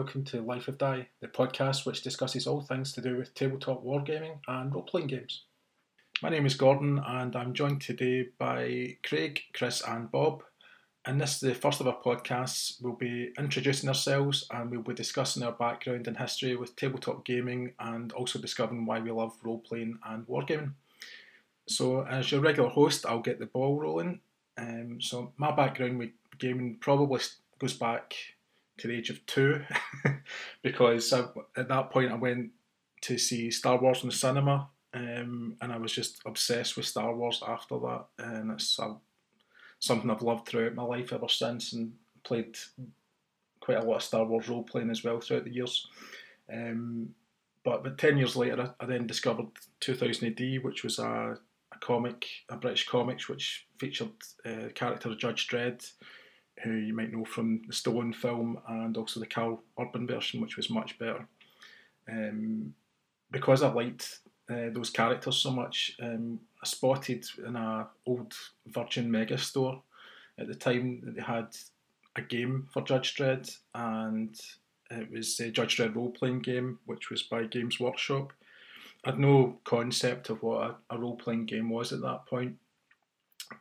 welcome to Life of Die, the podcast which discusses all things to do with tabletop wargaming and role playing games. My name is Gordon, and I'm joined today by Craig, Chris, and Bob. And this is the first of our podcasts. We'll be introducing ourselves and we'll be discussing our background and history with tabletop gaming and also discovering why we love role playing and wargaming. So, as your regular host, I'll get the ball rolling. Um, so, my background with gaming probably goes back to the age of two because I, at that point I went to see Star Wars in the cinema um, and I was just obsessed with Star Wars after that and it's uh, something I've loved throughout my life ever since and played quite a lot of Star Wars role playing as well throughout the years. Um, but, but 10 years later, I, I then discovered 2000 AD, which was a, a comic, a British comics, which featured uh, the character of Judge Dredd, who you might know from the Stallone film and also the Karl Urban version, which was much better. Um, because I liked uh, those characters so much, um, I spotted in a old Virgin Mega store at the time that they had a game for Judge Dredd, and it was a Judge Dredd role playing game, which was by Games Workshop. I had no concept of what a, a role playing game was at that point,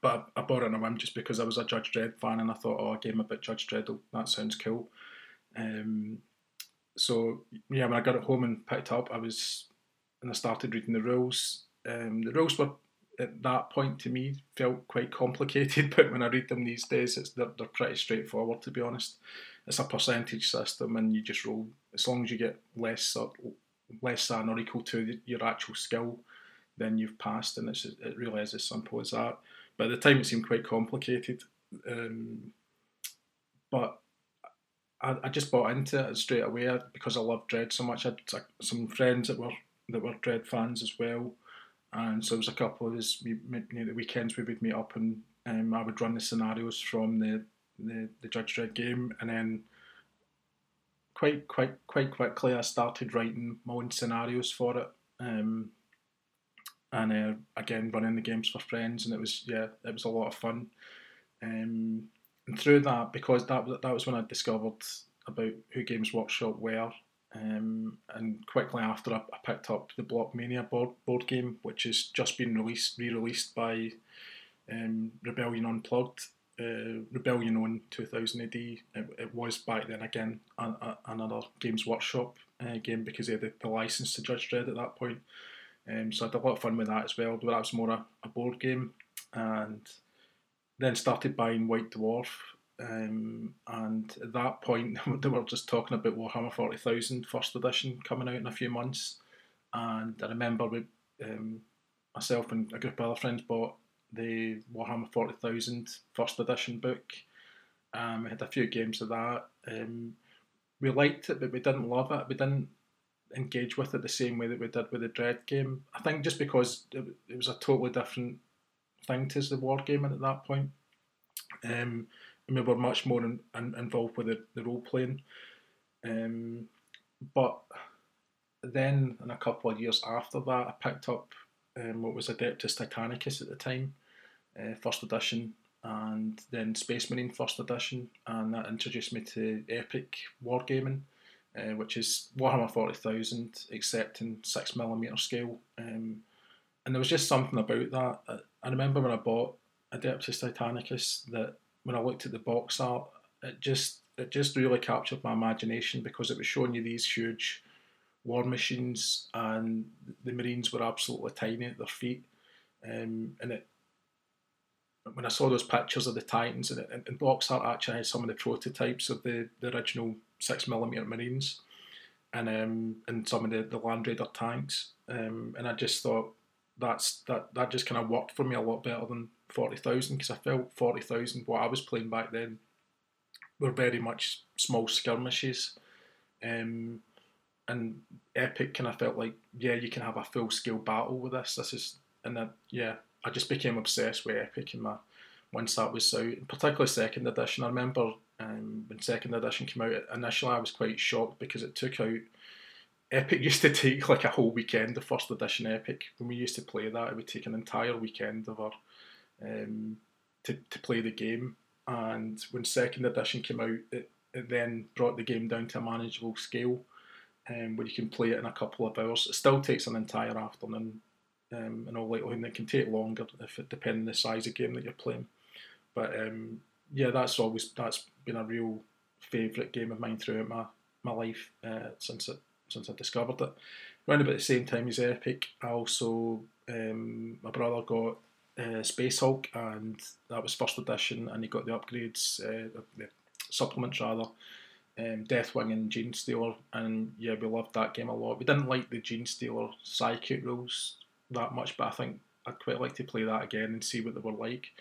but I, bought it on a whim just because I was a Judge Dredd fan and I thought, oh, a game about Judge Dredd, that sounds cool. Um, so yeah, when I got it home and picked it up, I was and I started reading the rules. Um, the rules were at that point to me felt quite complicated, but when I read them these days, it's they're, they're pretty straightforward. To be honest, it's a percentage system, and you just roll as long as you get less or less than or equal to your actual skill, then you've passed, and it's it really is as simple as that. But at the time, it seemed quite complicated. Um, but I, I, just bought into it straight away because I loved Dredd so much. I had some friends that were that were Dredd fans as well, and so there was a couple of us. We, you know, the weekends we would meet up and um, I would run the scenarios from the, the the Judge Dredd game, and then quite quite quite quickly I started writing my own scenarios for it. Um, and uh, again running the games for friends, and it was yeah, it was a lot of fun. Um, and through that, because that that was when I discovered about who Games Workshop were, um, and quickly after I, I, picked up the Blockmania board board game, which has just been released re-released by um, Rebellion Unplugged. Uh, Rebellion on 2000 AD. It, it, was back then again a, another Games Workshop uh, game because they had the, the license to Judge Dredd at that point. Um, so I had a lot of fun with that as well. But that was more a, a board game, and then started buying White Dwarf. Um, and at that point, they were just talking about Warhammer 40,000 first edition coming out in a few months. And I remember we, um, myself and a group of other friends bought the Warhammer 40,000 first edition book. Um, we had a few games of that. Um, we liked it, but we didn't love it. We didn't engage with it the same way that we did with the Dredd game. I think just because it, it was a totally different thing to the war gaming at that point. Um, and we were much more in, in, involved with the, the role playing. Um, but then, in a couple of years after that, I picked up um, what was Adeptus Titanicus at the time, uh, first edition, and then Space Marine first edition, and that introduced me to epic wargaming uh, which is Warhammer 40,000, except in 6mm scale. Um, and there was just something about that. I, I remember when I bought Adeptus Titanicus that when I looked at the box art, it just it just really captured my imagination because it was showing you these huge war machines and the Marines were absolutely tiny at their feet. Um, and it when I saw those pictures of the Titans and, and, and box art actually had some of the prototypes of the, the original six millimeter Marines and um, and some of the, the Land Raider tanks. Um, and I just thought that's that that just kind of worked for me a lot better than forty thousand because I felt forty thousand what I was playing back then were very much small skirmishes. Um, and epic kind of felt like yeah you can have a full scale battle with this. This is and then yeah I just became obsessed with epic in my once that was out, particularly second edition. I remember um, when second edition came out, initially I was quite shocked because it took out. Epic used to take like a whole weekend. The first edition Epic, when we used to play that, it would take an entire weekend of our um, to to play the game. And when second edition came out, it it then brought the game down to a manageable scale um, where you can play it in a couple of hours. It still takes an entire afternoon, um, in all likelihood, and it can take longer if it depends on the size of game that you're playing. But um, yeah, that's always that's been a real favourite game of mine throughout my my life uh, since it since I discovered it. Around about the same time as Epic, I also um, my brother got uh, Space Hulk, and that was first edition, and he got the upgrades, uh, the supplements rather, um, Deathwing and Genestealer, and yeah, we loved that game a lot. We didn't like the Genestealer Psychic rules that much, but I think I'd quite like to play that again and see what they were like.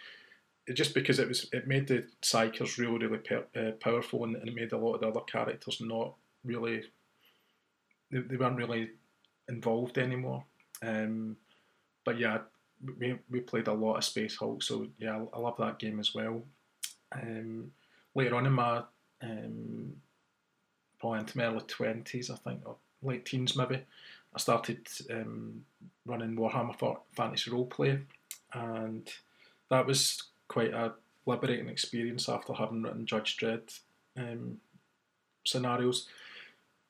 Just because it was, it made the Psykers really, really per, uh, powerful, and, and, it made a lot of the other characters not really, they, they weren't really involved anymore. Um, but yeah, we, we played a lot of Space Hulk, so yeah, I, love that game as well. Um, later on in my um, probably into my early twenties, I think, or late teens maybe, I started um, running Warhammer Fantasy Roleplay, and that was quite a liberating experience after having written Judge Dredd um, scenarios.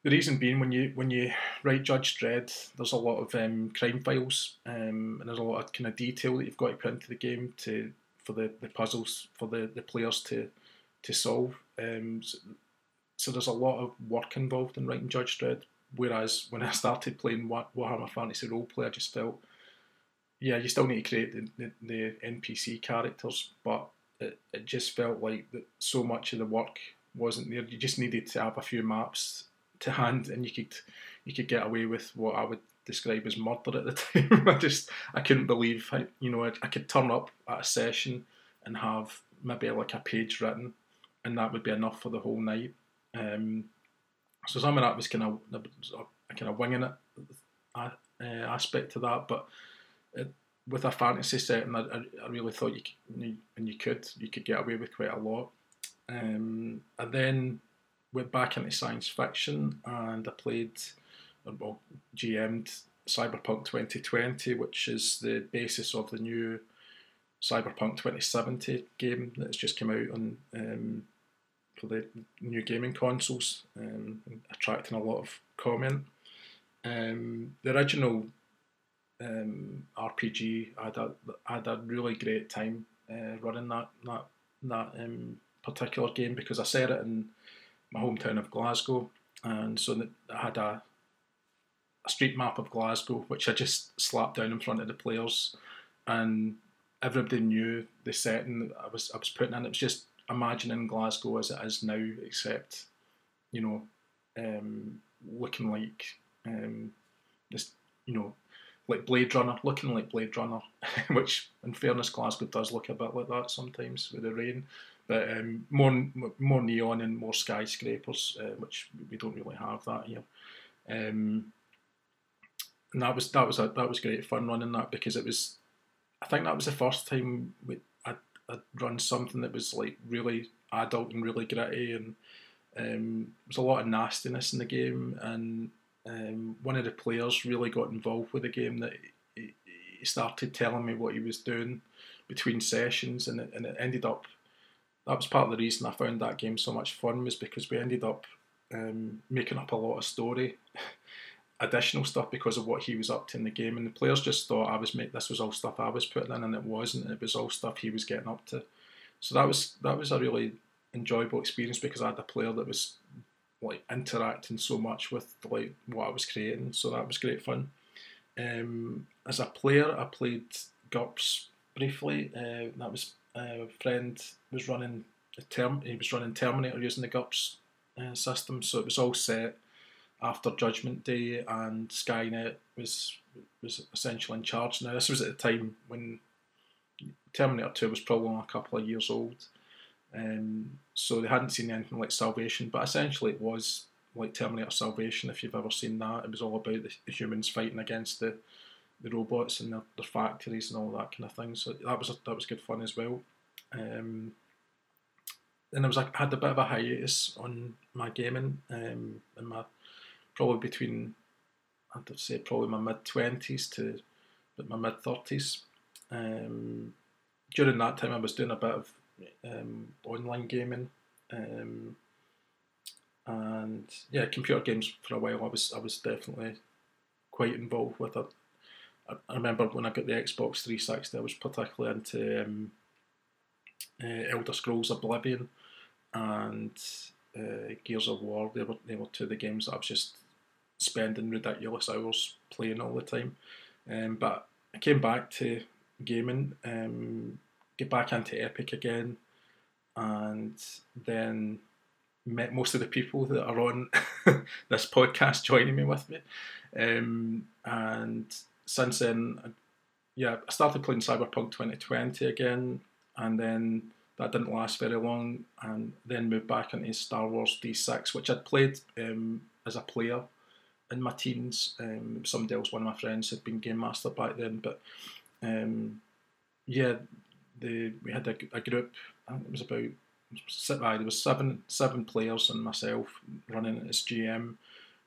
The reason being, when you when you write Judge Dredd, there's a lot of um, crime files, um, and there's a lot of kind of detail that you've got to put into the game to for the, the puzzles for the, the players to to solve. Um, so, so, there's a lot of work involved in writing Judge Dredd. Whereas when I started playing Warhammer Fantasy Roleplay, I just felt, yeah, you still need to create the, the, the NPC characters, but it, it just felt like that so much of the work wasn't there. You just needed to have a few maps to hand, and you could you could get away with what I would describe as murder at the time. I just I couldn't believe you know I, I could turn up at a session and have maybe like a page written and that would be enough for the whole night. Um, so some of that was kind of kind of winging it uh, aspect to that, but with a fantasy setting, I, I really thought you could, and you could you could get away with quite a lot. Um, and then went back into science fiction, and I played, well, GM'd Cyberpunk 2020, which is the basis of the new Cyberpunk 2070 game that's just come out on um, for the new gaming consoles, um, attracting a lot of comment. Um, the original um, RPG, I had, a, I had a really great time uh, running that that that um, particular game because I set it in my hometown of Glasgow, and so I had a a street map of Glasgow, which I just slapped down in front of the players, and everybody knew the setting I was I was putting in. It was just imagining Glasgow as it is now, except you know, um, looking like um, this, you know, like Blade Runner, looking like Blade Runner, which, in fairness, Glasgow does look a bit like that sometimes with the rain, but um, more more neon and more skyscrapers, uh, which we don't really have that here. Um, and that was that was a, that was great fun running that because it was, I think that was the first time we, I'd run something that was like really adult and really gritty, and um, there was a lot of nastiness in the game. And um, one of the players really got involved with the game. That he, he started telling me what he was doing between sessions, and it, and it ended up. That was part of the reason I found that game so much fun was because we ended up um, making up a lot of story additional stuff because of what he was up to in the game, and the players just thought I was make this was all stuff I was putting in, and it wasn't. It was all stuff he was getting up to. So that was that was a really enjoyable experience because I had a player that was like interacting so much with like what I was creating. So that was great fun. Um, as a player, I played GURPS briefly. Uh, that was uh, a friend was running a term. He was running Terminator using the GURPS uh, system, so it was all set after Judgment Day, and Skynet was was essentially in charge. Now this was at a time when Terminator Two was probably a couple of years old, um, so they hadn't seen anything like Salvation. But essentially, it was like Terminator Salvation. If you've ever seen that, it was all about the, humans fighting against the the robots and their, their, factories and all that kind of thing. So that was that was good fun as well. Um, and I was like, had a bit of a hiatus on my gaming um, and my probably between I'd say probably my mid twenties to but my mid thirties. Um, during that time, I was doing a bit of um, online gaming, um, and yeah, computer games for a while. I was I was definitely quite involved with it. I, I remember when I got the Xbox 360, I was particularly into um, uh, Elder Scrolls Oblivion and uh, Gears of War. They were they were two of the games that I was just spending ridiculous hours playing all the time. Um, but I came back to gaming, um, get back into Epic again, and then met most of the people that are on this podcast joining me with me. Um, and since then, yeah, I started playing Cyberpunk 2020 again, and then that didn't last very long, and then moved back into Star Wars D6, which I'd played um, as a player in my teens. Um, somebody else, one of my friends, had been game master back then, but um, yeah, the we had a, a group. Think it was about there was seven seven players and myself running as GM,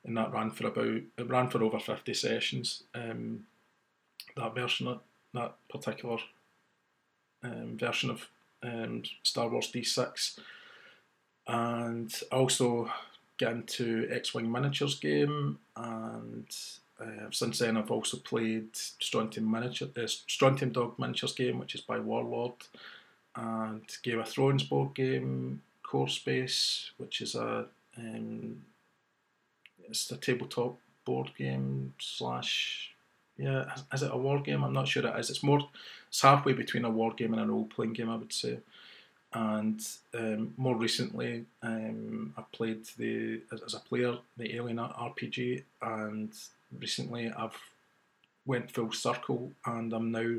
and that ran for about it ran for over fifty sessions. Um, that version of that particular um, version of um, Star Wars D6, and also get into X Wing miniatures game, and uh, since then I've also played Strontium miniature uh, Strontium Dog miniatures game, which is by Warlord, and Game of Thrones board game, Core Space, which is a um, it's a tabletop board game slash yeah is it a war game? I'm not sure it is. It's more it's halfway between a war game and a role playing game, I would say and um, more recently um, I played the as a player the Alien RPG, and recently I've went full circle and I'm now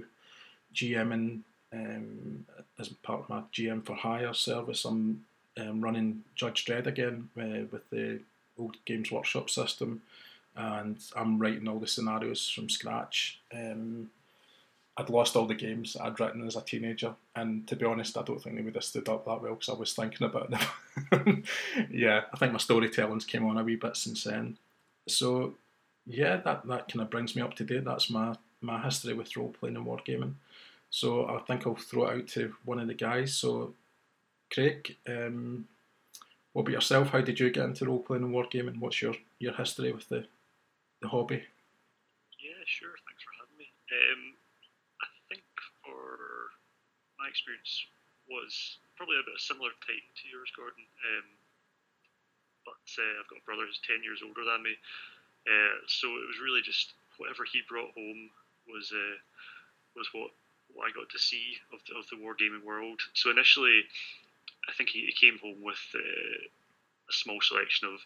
GMing um, as part of my GM for Hire service. I'm um, running Judge Dredd again uh, with the old Games Workshop system, and I'm writing all the scenarios from scratch. Um, I'd lost all the games I'd written as a teenager, and to be honest, I don't think they would have stood up that well because I was thinking about them. yeah, I think my storytelling's came on a wee bit since then. So, yeah, that, that kind of brings me up to date. That's my, my history with role playing and wargaming. So, I think I'll throw it out to one of the guys. So, Craig, um, what about yourself? How did you get into role playing and wargaming? And what's your, your history with the, the hobby? Yeah, sure. Thanks for having me. Um, I think for my experience was probably a bit similar type to yours, Gordon. Um, but uh, I've got a brother who's 10 years older than me. Uh, so it was really just whatever he brought home was uh, was what, what I got to see of the, of the wargaming world. So initially, I think he, he came home with uh, a small selection of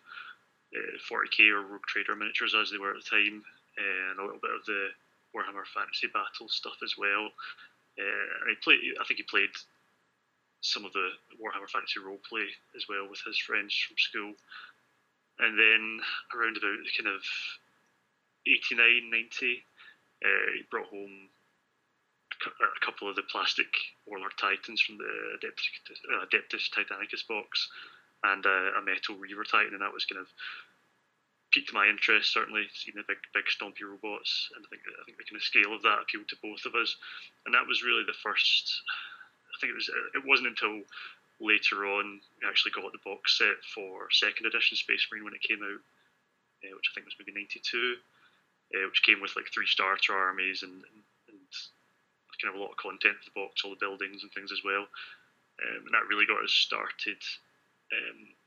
40k uh, or Rogue Trader miniatures as they were at the time, and a little bit of the Warhammer Fantasy Battle stuff as well. Uh, and he played. I think he played some of the Warhammer Fantasy roleplay as well with his friends from school. And then around about kind of 89, 90, uh, he brought home a couple of the plastic Warlord Titans from the Adeptus, uh, Adeptus Titanicus box and a metal Reaver Titan, and that was kind of piqued my interest. Certainly, seeing the big, big stompy robots, and I think I think the kind of scale of that appealed to both of us. And that was really the first. I think it was. It wasn't until later on we actually got the box set for second edition Space Marine when it came out, uh, which I think was maybe '92, uh, which came with like three starter armies and, and, and kind of a lot of content for the box, all the buildings and things as well. Um, and that really got us started. Um,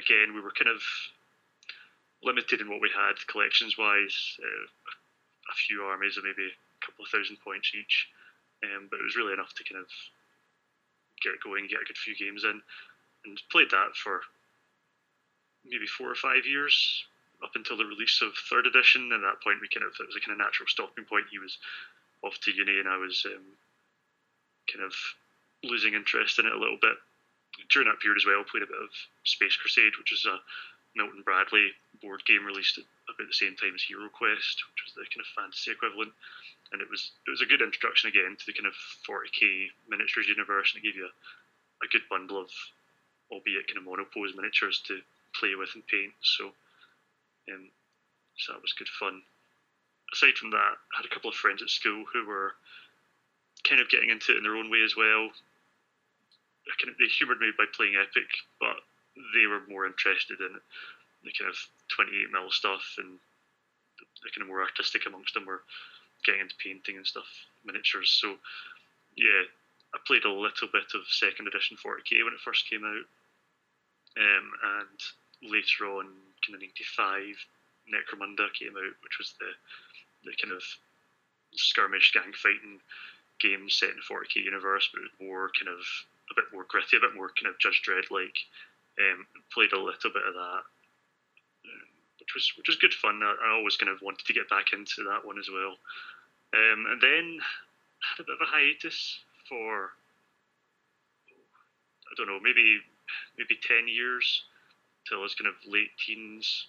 again, we were kind of limited in what we had collections wise. Uh, a few armies of maybe a couple of thousand points each, um, but it was really enough to kind of get going, get a good few games in, and played that for maybe four or five years up until the release of third edition. And at that point, we kind of it was a kind of natural stopping point. He was off to uni, and I was um, kind of losing interest in it a little bit. During that period as well, played a bit of Space Crusade, which was a Milton Bradley board game released about the same time as Hero Quest, which was the kind of fantasy equivalent. And it was it was a good introduction again to the kind of 40k miniatures universe, and it gave you a, a good bundle of, albeit kind of monopose miniatures to play with and paint. So, um, so that was good fun. Aside from that, I had a couple of friends at school who were kind of getting into it in their own way as well. Kind of, they humoured me by playing Epic, but they were more interested in the kind of 28 mil stuff and the, the kind of more artistic amongst them were getting into painting and stuff, miniatures. So yeah, I played a little bit of second edition 40k when it first came out, um, and later on, kind of 95, Necromunda came out, which was the the kind of skirmish gang fighting game set in the 40k universe, but more kind of a bit more gritty, a bit more kind of Judge Dredd like. Um, played a little bit of that, um, which was which was good fun. I, I, always kind of wanted to get back into that one as well. Um, and then had a bit of a hiatus for I don't know, maybe maybe ten years till I was kind of late teens,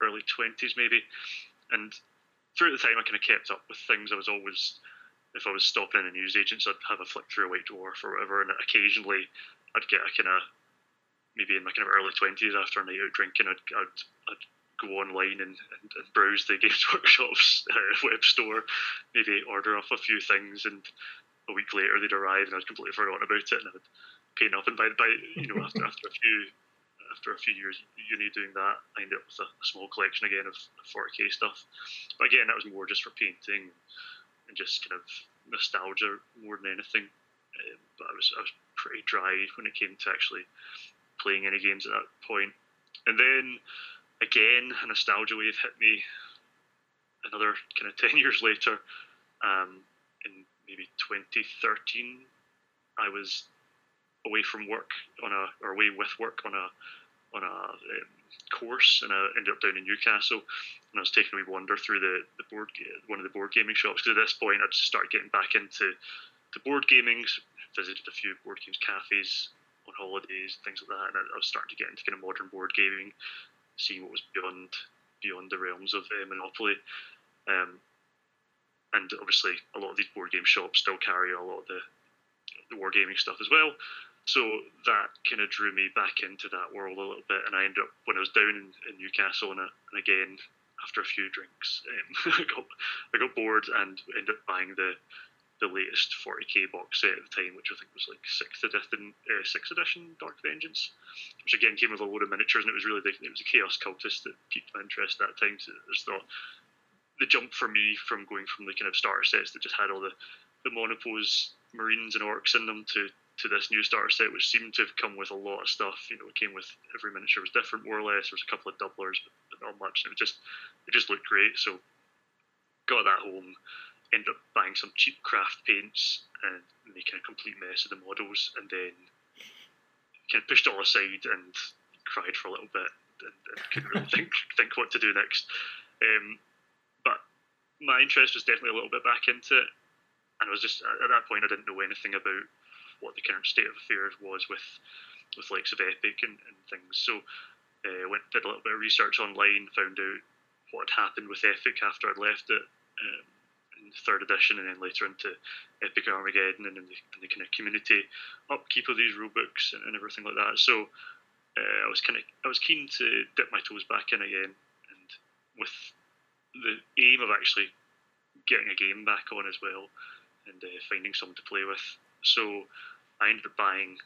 early twenties maybe, and throughout the time I kind of kept up with things. I was always if I was stopping in a newsagents, I'd have a flick through a White Dwarf or whatever, and occasionally I'd get a kind of maybe in my kind of early twenties after a night out drinking, I'd, I'd, I'd go online and, and, and, browse the Games Workshop's uh, web store, maybe order off a few things, and a week later they'd arrive and I'd completely forgotten about it, and I would pay nothing. By by you know after after a few after a few years you uni doing that, I ended up with a, a small collection again of, of 40k stuff. But again, that was more just for painting and just kind of nostalgia more than anything. Um, but I was I was pretty dry when it came to actually playing any games at that point. And then again, a nostalgia wave hit me another kind of 10 years later. Um, in maybe 2013, I was away from work on a, or away with work on a, on a um, course, and I ended up down in Newcastle, and I was taking a wee wander through the, the board, one of the board gaming shops. Because at this point, I'd started getting back into the board gaming, visited a few board games cafes, on holidays, things like that. And I, was starting to get into kind of modern board gaming, seeing what was beyond beyond the realms of uh, Monopoly. Um, and obviously, a lot of these board game shops still carry a lot of the, the wargaming stuff as well. So that kind of drew me back into that world a little bit. And I ended up, when I was down in, in Newcastle, and, and again, after a few drinks, um, I, got, I got bored and ended up buying the the latest 40k box set at the time, which I think was like sixth edition, uh, sixth edition Dark Vengeance, which again came with a load of miniatures, and it was really the, it was a Chaos Cultist that piqued my interest at that time. So was the the jump for me from going from the kind of starter sets that just had all the the monopos, marines, and orcs in them to to this new starter set, which seemed to have come with a lot of stuff. You know, it came with every miniature was different, more or less. There was a couple of doublers, but not much. And It was just it just looked great. So got that home ended up buying some cheap craft paints and making a complete mess of the models, and then kind of pushed it all aside and cried for a little bit and, and couldn't really think think what to do next. Um, but my interest was definitely a little bit back into it, and I was just at that point I didn't know anything about what the current state of affairs was with with likes of Epic and, and things. So uh, went did a little bit of research online, found out what had happened with Epic after I'd left it. Um, third edition and then later into Epic Armageddon and in the, in the kind of community upkeep of these rulebooks and, and everything like that. So uh, I was kind of I was keen to dip my toes back in again, and with the aim of actually getting a game back on as well and uh, finding someone to play with. So I ended up buying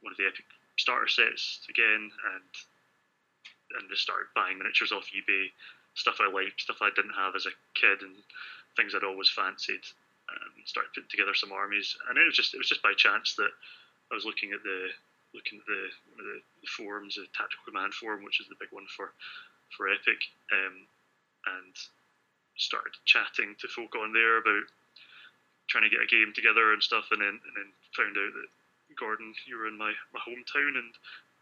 one of the Epic starter sets again and and just started buying miniatures off eBay, stuff I liked, stuff I didn't have as a kid, and things I'd always fancied. and started putting together some armies, and it was just it was just by chance that I was looking at the looking at the the, the forums, the tactical command forum, which is the big one for for Epic, um, and started chatting to folk on there about trying to get a game together and stuff, and then and then found out that Gordon, you were in my, my hometown and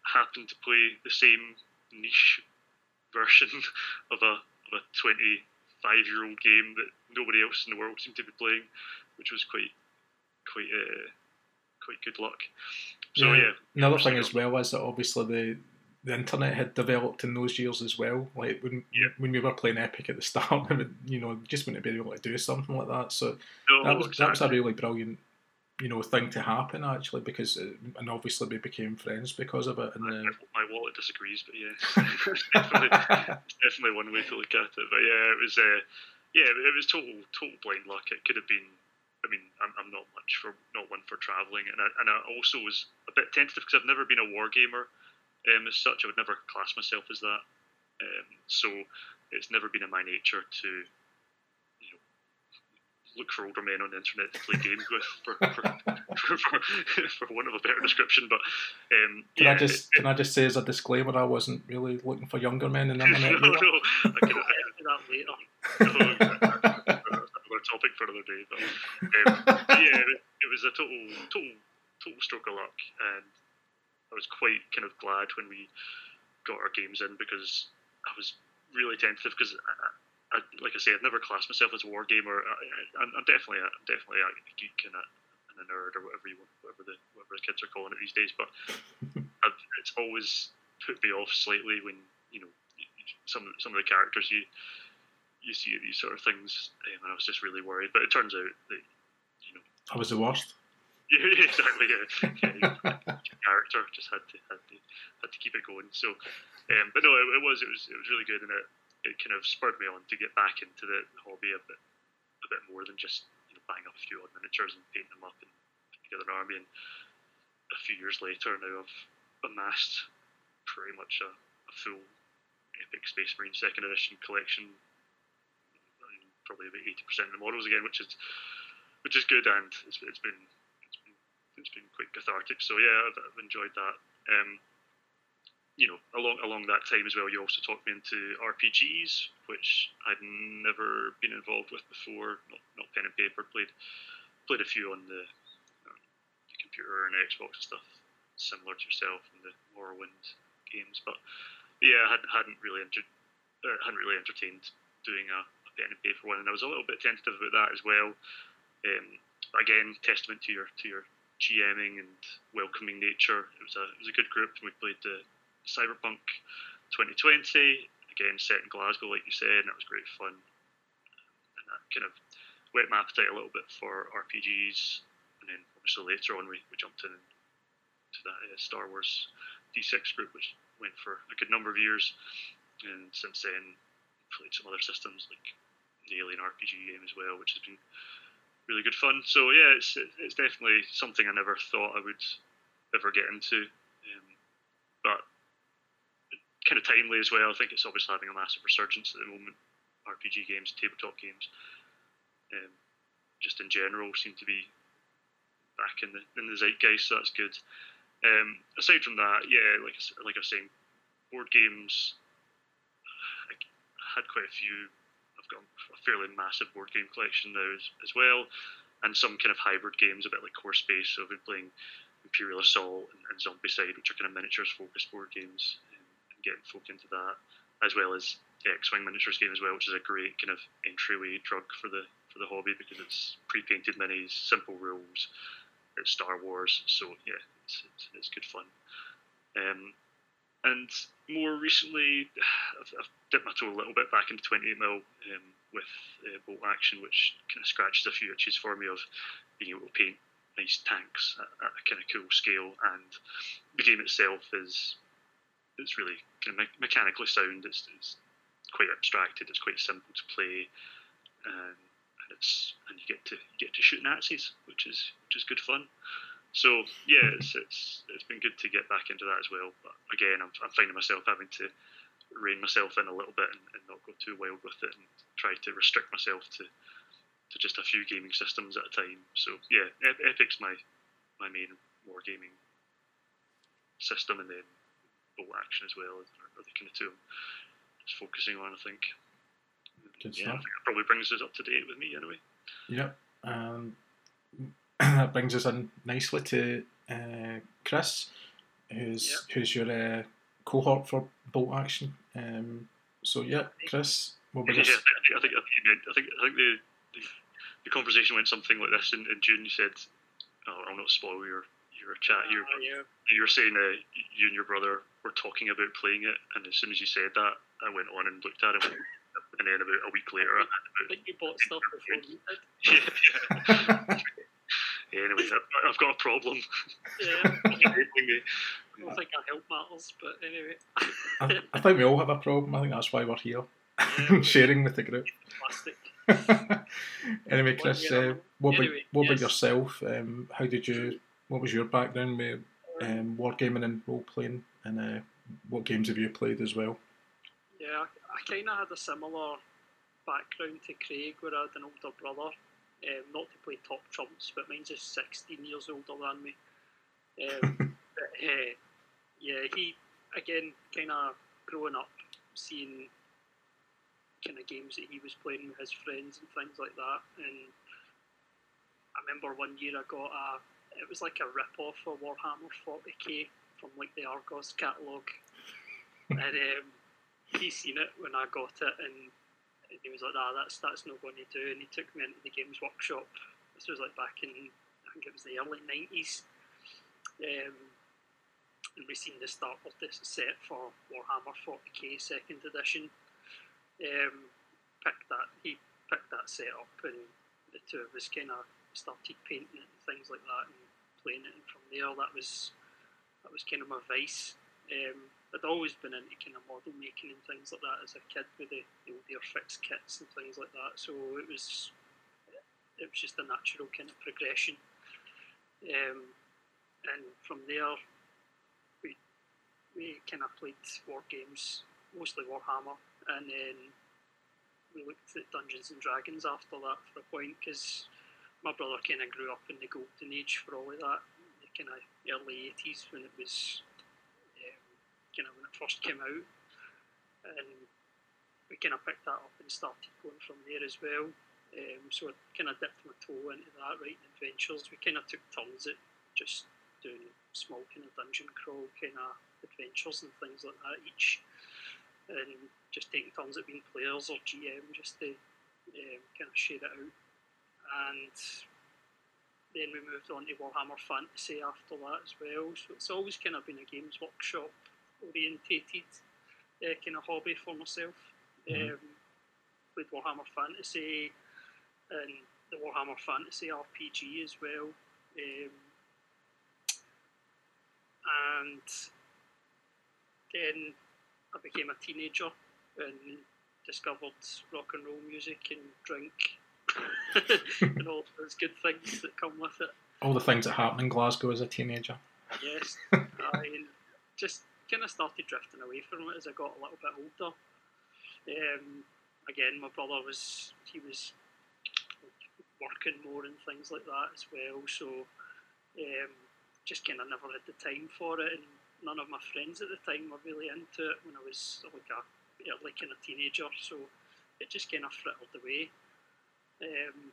happened to play the same niche version of a of a twenty five year old game that nobody else in the world seemed to be playing, which was quite quite uh, quite good luck. So yeah. yeah Another thing as well is that obviously the the internet had developed in those years as well. Like when yeah. when we were playing Epic at the start, you know, just wouldn't be able to do something like that. So no, that was exactly. that was a really brilliant you know thing to happen actually because it, uh, and obviously we became friends because of it. And my, uh, my wallet disagrees, but yeah, it's definitely, definitely one way to look at it. But yeah, it was uh, yeah, it was total total blind luck. It could have been I mean, I'm, I'm not much for not one for traveling, and I, and I also was a bit tentative because I've never been a war gamer um, as such. I would never class myself as that. Um, so it's never been in my nature to you know, look for older men on the internet to play games with, for, for, for, for, want of a better description. But um, can yeah, I just it, can I just say as a disclaimer, I wasn't really looking for younger men in the internet. no, no, I can, I do that later. another topic for another day. But um, yeah, it, it was a total, total, total stroke of luck, and I was quite kind of glad when we got our games in because I was really tentative because. I, like I say, I've never classed myself as a war gamer. I, am definitely, a, I'm definitely a geek and a, and a nerd or whatever you want, whatever the whatever the kids are calling it these days. But I've, it's always put me off slightly when you know some some of the characters you you see these sort of things, um, and I was just really worried. But it turns out that you know I was the worst. Yeah, exactly. Yeah, yeah character just had to had to had to keep it going. So, um, but no, it, it was it was it was really good, and it it kind of spurred me on to get back into the hobby a bit, a bit more than just you know buying up a few odd miniatures and painting them up and putting together an army. And a few years later, now I've amassed pretty much a, a full Epic Space Marine Second Edition collection. Probably about eighty percent of the models again, which is which is good, and it's, it's been it's been quite cathartic. So yeah, I've, I've enjoyed that. Um, you know, along along that time as well, you also talked me into RPGs, which I'd never been involved with before. Not not pen and paper. Played played a few on the, um, the computer and Xbox and stuff, similar to yourself in the Morrowind games. But yeah, I hadn't hadn't really uh, hadn't really entertained doing a, a, pen and paper one, and I was a little bit tentative about that as well. Um, again, testament to your to your GMing and welcoming nature. It was a it was a good group, and we played the Cyberpunk 2020, again set in Glasgow, like you said, and that was great fun. And that kind of whet my appetite a little bit for RPGs. And then obviously later on, we, we jumped in to that uh, Star Wars D6 group, which went for a good number of years. And since then, played some other systems like the Alien RPG game as well, which has been really good fun. So yeah, it's it's definitely something I never thought I would ever get into. Um, but kind of timely as well. I think it's obviously having a massive resurgence at the moment. RPG games, tabletop games, um, just in general, seem to be back in the in the zeitgeist. So that's good. Um, aside from that, yeah, like like I was saying, board games. I had quite a few. Got a fairly massive board game collection now as, as well, and some kind of hybrid games, a bit like Core Space. So I've been playing Imperial Assault and, and Zombicide, which are kind of miniatures focused board games and getting folk into that, as well as the X-wing miniatures game as well, which is a great kind of entryway drug for the for the hobby because it's pre-painted minis, simple rules. It's Star Wars, so yeah, it's it's, it's good fun. Um, and more recently, I've, I've, dipped my toe a little bit back into 28 mil um, with uh, bolt action, which kind of scratches a few itches for me of being able to paint nice tanks at, at a kind of cool scale. And the game itself is it's really kind of me- mechanically sound. It's, it's, quite abstracted. It's quite simple to play, um, and it's and you get to you get to shoot Nazis, which is which is good fun. So yeah, it's it's it's been good to get back into that as well. But again, I'm, I'm finding myself having to rein myself in a little bit and, and not go too wild with it, and try to restrict myself to to just a few gaming systems at a time. So yeah, Epic's my my main wargaming system, and then bolt action as well are the kind of two I'm just focusing on. I think. Good yeah, stuff. I think that probably brings us up to date with me anyway. Yep. Um, that brings us in nicely to uh, Chris, who's Yep. who's your uh, cohort for bolt action. Um, so yeah, Chris, what Yeah, about I this? think I think I think, I think, I think the, the the conversation went something like this in, in June. You said, oh, "I'll not spoil your your chat." You Ah, yeah. you were saying uh, you and your brother were talking about playing it, and as soon as you said that, I went on and looked at it, and then about a week later, I had I think you bought stuff before we did. yeah, yeah. anyway, I've, I've got a problem. Yeah. Anyway, I don't think our help matters, but anyway. I, I think we all have a problem. I think that's why we're here, Yeah, sharing with the group. Anyway, Chris, uh, on. what, about, Anyway, what about yourself? Um, how did you? What was your background with um, wargaming and role playing, and uh, what games have you played as well? Yeah, I, I kind of had a similar background to Craig, where I had an older brother, um, not to play top trumps, but mine's just 16 years older than me. Um, but uh, yeah, he again kind of growing up, seeing kind of games that he was playing with his friends and things like that. And I remember one year I got a, it was like a rip off of Warhammer 40k from like the Argos catalogue, and um, he seen it when I got it, and he was like, "Ah, that's that's not going to do." And he took me into the Games Workshop. This was like back in, I think it was the early nineties. Um, and we seen the start of this set for Warhammer 40k Second Edition. Um, picked that he picked that set up, and the two of us kind of started painting it and things like that, and playing it. And from there, that was that was kind of my vice. Um, I'd always been into kind of model making and things like that as a kid with the, the old Airfix kits and things like that. So it was it was just a natural kind of progression. Um, and from there, we we kind of played war games, mostly Warhammer, and then we looked at Dungeons and Dragons after that for a point because my brother kind of grew up in the golden age for all of that, the kind of early 80s when it was kind of when it first came out, and we kind of picked that up and started going from there as well. Um, so I kind of dipped my toe into that, writing adventures. We kind of took turns at just doing small kind of dungeon crawl kind of adventures and things like that each, and just taking turns at being players or GM just to um, kind of share it out. And then we moved on to Warhammer Fantasy after that as well. So it's always kind of been a Games Workshop orientated uh, kind of hobby for myself. Mhm. Um, with Warhammer Fantasy and the Warhammer Fantasy RPG as well. Um, and then I became a teenager and discovered rock and roll music and drink and all those good things that come with it. All the things that happened in Glasgow as a teenager. Yes, I just kind of started drifting away from it as I got a little bit older. Um, again, my brother was he was working more and things like that as well, so um, just kind of never had the time for it. And none of my friends at the time were really into it when I was like a early kind of teenager, so it just kind of frittered away. Um,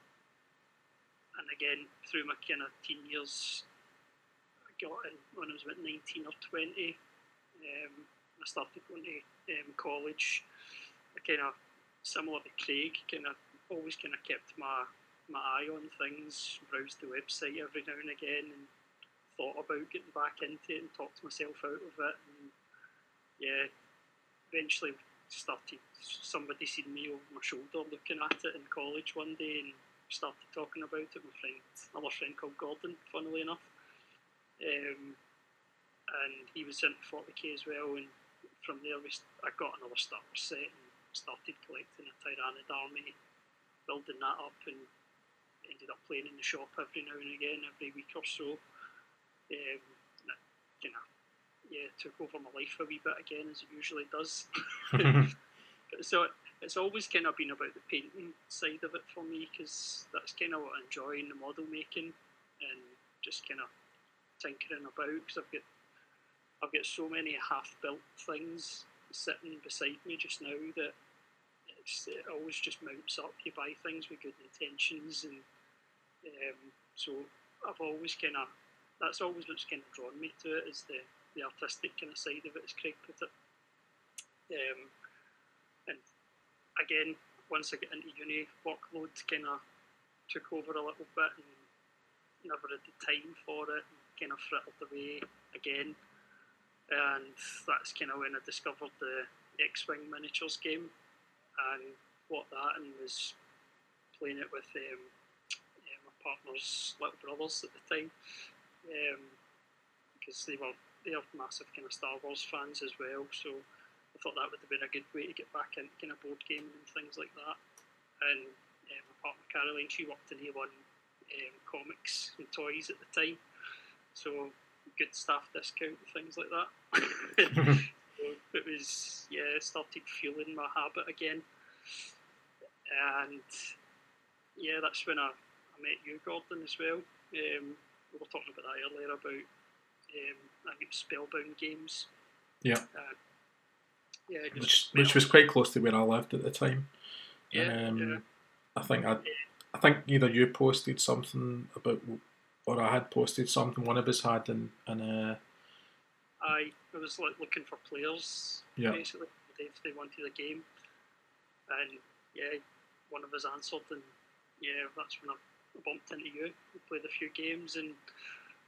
and again, through my kind of teen years, I got in when I was about 19 or 20. Um, I started going to um, college. I kind of, similar to Craig, kind of always kind of kept my, my eye on things, browsed the website every now and again, and thought about getting back into it and talked myself out of it. And yeah, eventually started, somebody seen me over my shoulder looking at it in college one day and started talking about it. My friend, another friend called Gordon, funnily enough. Um, and he was into 40k as well. And from there, we, I got another starter set and started collecting a Tyranid army, building that up, and ended up playing in the shop every now and again, every week or so. Um, kind of, yeah, took over my life a wee bit again, as it usually does. so it's always kind of been about the painting side of it for me because that's kind of what I enjoy in the model making and just kind of tinkering about because I've got I've got so many half-built things sitting beside me just now that it always just mounts up. You buy things with good intentions, and um, so I've always kind of that's always what's kind of drawn me to it is the the artistic kind of side of it, as Craig put it. Um, and again, once I get into uni, workload kind of took over a little bit and never had the time for it, and kind of frittered away again. And that's kind of when I discovered the X-Wing miniatures game and bought that and was playing it with um, yeah, my partner's little brothers at the time um, because they were they are massive kind of Star Wars fans as well. So I thought that would have been a good way to get back into kind of board gaming and things like that. And my partner Caroline. She worked in A1 um, comics and toys at the time, so good staff discount things like that. it was yeah, started fueling my habit again, and yeah, that's when I, I met you, Gordon, as well. Um, we were talking about that earlier about um, I think Spellbound games. Yeah. Uh, yeah, just which which was quite close to where I lived at the time. yeah, um, yeah. I think I, I think either you posted something about, or I had posted something. One of us had, and and uh, I I was like looking for players Yeah. basically if they wanted a game, and yeah, one of us answered, and yeah, that's when I bumped into you. We played a few games, and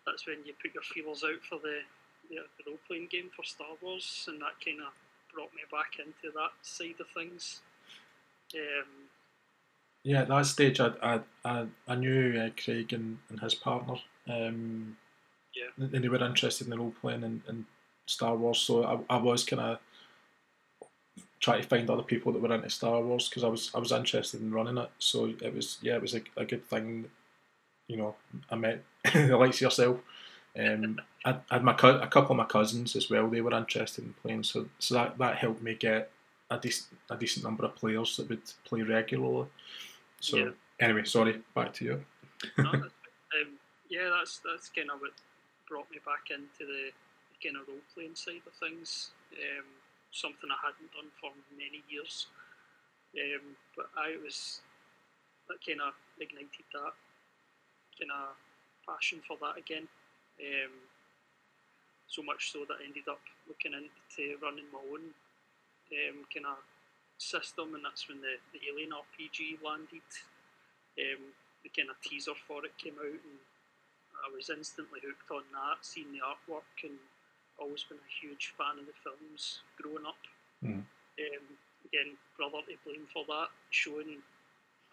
that's when you put your feelers out for the the, the role playing game for Star Wars, and that kind of brought me back into that side of things. Um, yeah, at that stage, I I I, I knew uh, Craig and, and his partner. Um, Yeah. and they were interested in the role playing and, and Star Wars, so I, I was kind of trying to find other people that were into Star Wars because I was I was interested in running it. So it was yeah, it was a, a good thing. You know, I met the likes of yourself. Um, I, I had my cou- a couple of my cousins as well. They were interested in playing, so so that, that helped me get a decent a decent number of players that would play regularly. So Yeah. anyway, sorry, back to you. no, um, yeah, that's that's kind of what brought me back into the kind of role playing side of things. Um, something I hadn't done for many years. Um, but I was that kind of ignited that kind of passion for that again. Um, so much so that I ended up looking into running my own um, kind of system, and that's when the, the Alien RPG landed. Um, the kind of teaser for it came out, and I was instantly hooked on that, seeing the artwork, and always been a huge fan of the films growing up. Mm. Um, again, brother to blame for that, showing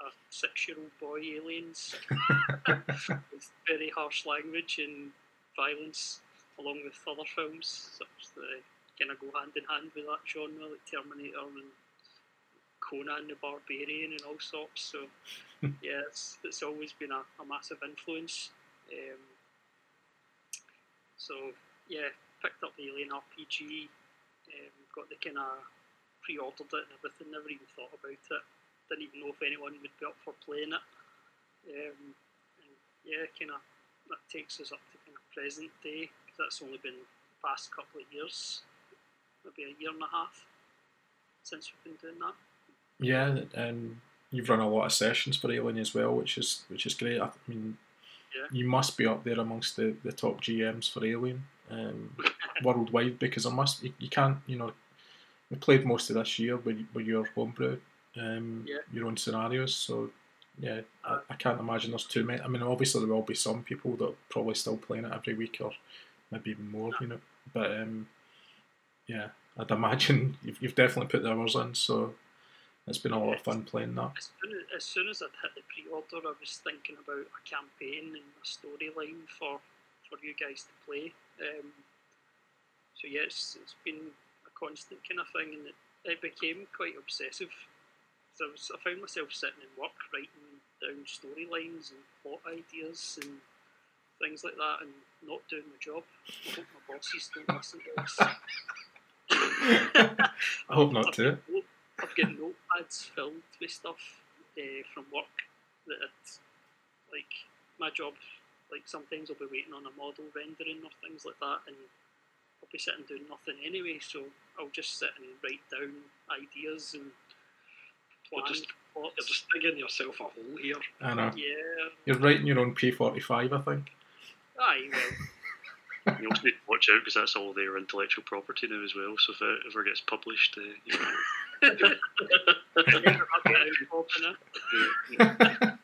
a six-year-old boy aliens with very harsh language and violence, along with other films such that kind of go hand in hand with that genre, like Terminator and Conan the Barbarian and all sorts. So yeah, it's, it's always been a, a massive influence. Um, so yeah, picked up the Alien RPG, um, got the kind of pre-ordered it and everything. Never even thought about it. Didn't even know if anyone would be up for playing it. Um, and yeah, kind of that takes us up to kind of present day. 'cause that's only been the past couple of years, maybe a year and a half since we've been doing that. Yeah, and you've run a lot of sessions for Alien as well, which is which is great. I mean, Yeah. you must be up there amongst the, the top GMs for Alien um, worldwide because I must you, you can't you know we played most of this year with, with your homebrew, um, Yeah. your own scenarios. So yeah, I, I can't imagine there's too many. I mean, obviously there will be some people that are probably still playing it every week or maybe even more, you know. But um, yeah, I'd imagine you've, you've definitely put the hours in. So it's been a lot of fun playing that. As soon as, as soon as I'd hit the pre-order, I was thinking about a campaign and a storyline for for you guys to play. Um, so yeah, it's, it's been a constant kind of thing, and it, it became quite obsessive. So I, was, I found myself sitting in work writing down storylines and plot ideas and things like that, and not doing my job. I hope my bosses don't listen to this. I hope not I've too. got note- I've got notepads filled with stuff uh, from work that it, like my job. Like sometimes I'll be waiting on a model rendering or things like that, and I'll be sitting doing nothing anyway. So I'll just sit and write down ideas and You're just- plots. You're just digging yourself a hole here. I know. yeah, You're writing your own P45, I think. aye, well, You also need to watch out because that's all their intellectual property now as well. So if it ever gets published, uh, you know, never have it out popping it.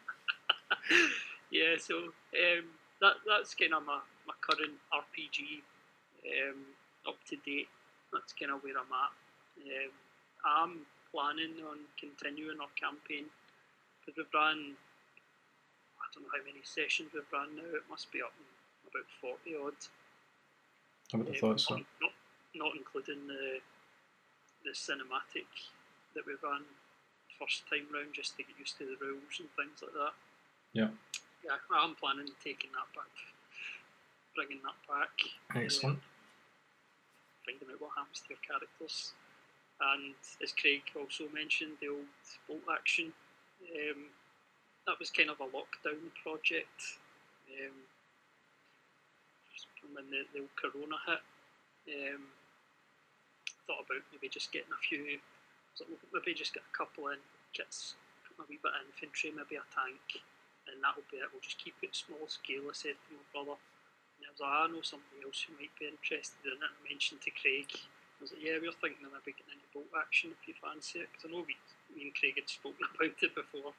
yeah, so um, that that's kind of my, my current RPG um, up to date. That's kind of where I'm at. Um, I'm planning on continuing our campaign because we've run. I don't know how many sessions we've run now. It must be up in about forty odd. I would have Um, thought so. Not, not including the the cinematic that we ran first time round just to get used to the rules and things like that. Yeah. Yeah, I'm planning on taking that back, bringing that back. Excellent. Finding out what happens to your characters. And as Craig also mentioned, the old bolt action. Um, that was kind of a lockdown project. Um, when the, the old corona hit. Um, thought about maybe just getting a few, so maybe just get a couple in kits, a wee bit of infantry, maybe a tank, and that'll be it. We'll just keep it small scale. I said to my brother, and I was like, I know somebody else who might be interested in it. I mentioned to Craig, I was like, yeah, we are thinking of maybe getting into bolt action if you fancy it, because I know we, me and Craig had spoken about it before,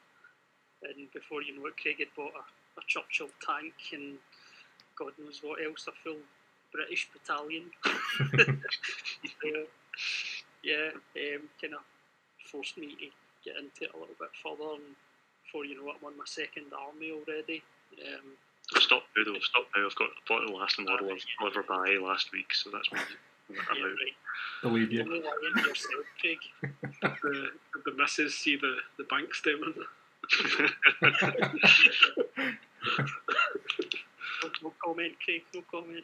and before you know it, Craig had bought a, a Churchill tank and God knows what else, a full British battalion. yeah, yeah um, kind of forced me to get into it a little bit further, and before you know it, I'm on my second army already. Um, Stop now though, stop now. I've got I bought the last model of Oliver by last week, so that's when I'm yeah, out. right. Believe you. Only lying to yourself, Craig. the, the missus see the, the bank statement. No, no comment, Craig. No comment.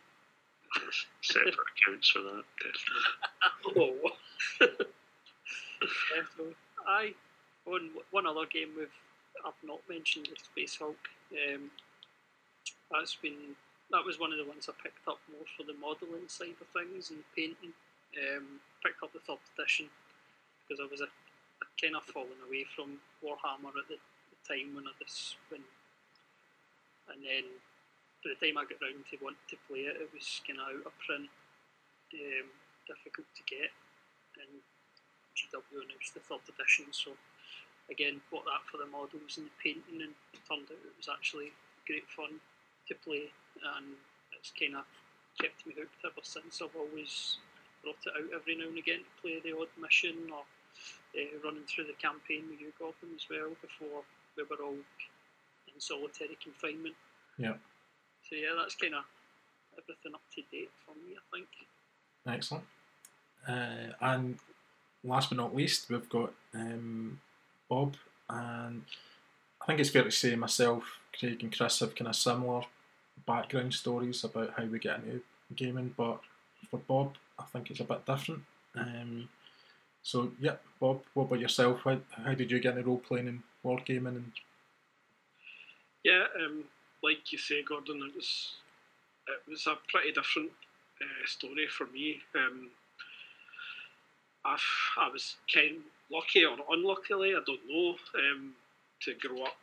Separate accounts for that, definitely. Oh. yeah, I one one other game we've I've not mentioned is Space Hulk. Um, that's been that was one of the ones I picked up more for the modelling side of things and painting. Um, picked up the third edition because I was a, a kind of falling away from Warhammer at the, the time when I this when and then by the time I got round to want to play it, it was kind of out of print, um, difficult to get, and GW announced the third edition. So again, bought that for the models and the painting, and turned out it was actually great fun to play, and it's kind of kept me hooked ever since. I've always brought it out every now and again to play the odd mission or uh, running through the campaign with you, Gordon, as well, before we were all in solitary confinement. Yeah. So yeah, that's kind of everything up to date for me, I think. Excellent. Uh, and last but not least, we've got um, Bob, and I think it's fair to say myself, Craig, and Chris have kind of similar background stories about how we get into gaming, but for Bob, I think it's a bit different. Um, so, yeah, Bob, what about yourself? How, how did you get into role playing and wargaming? And Yeah, um, like you say, Gordon, it was it was a pretty different uh, story for me. Um, I've, I was kind of lucky or unluckily, I don't know, um, to grow up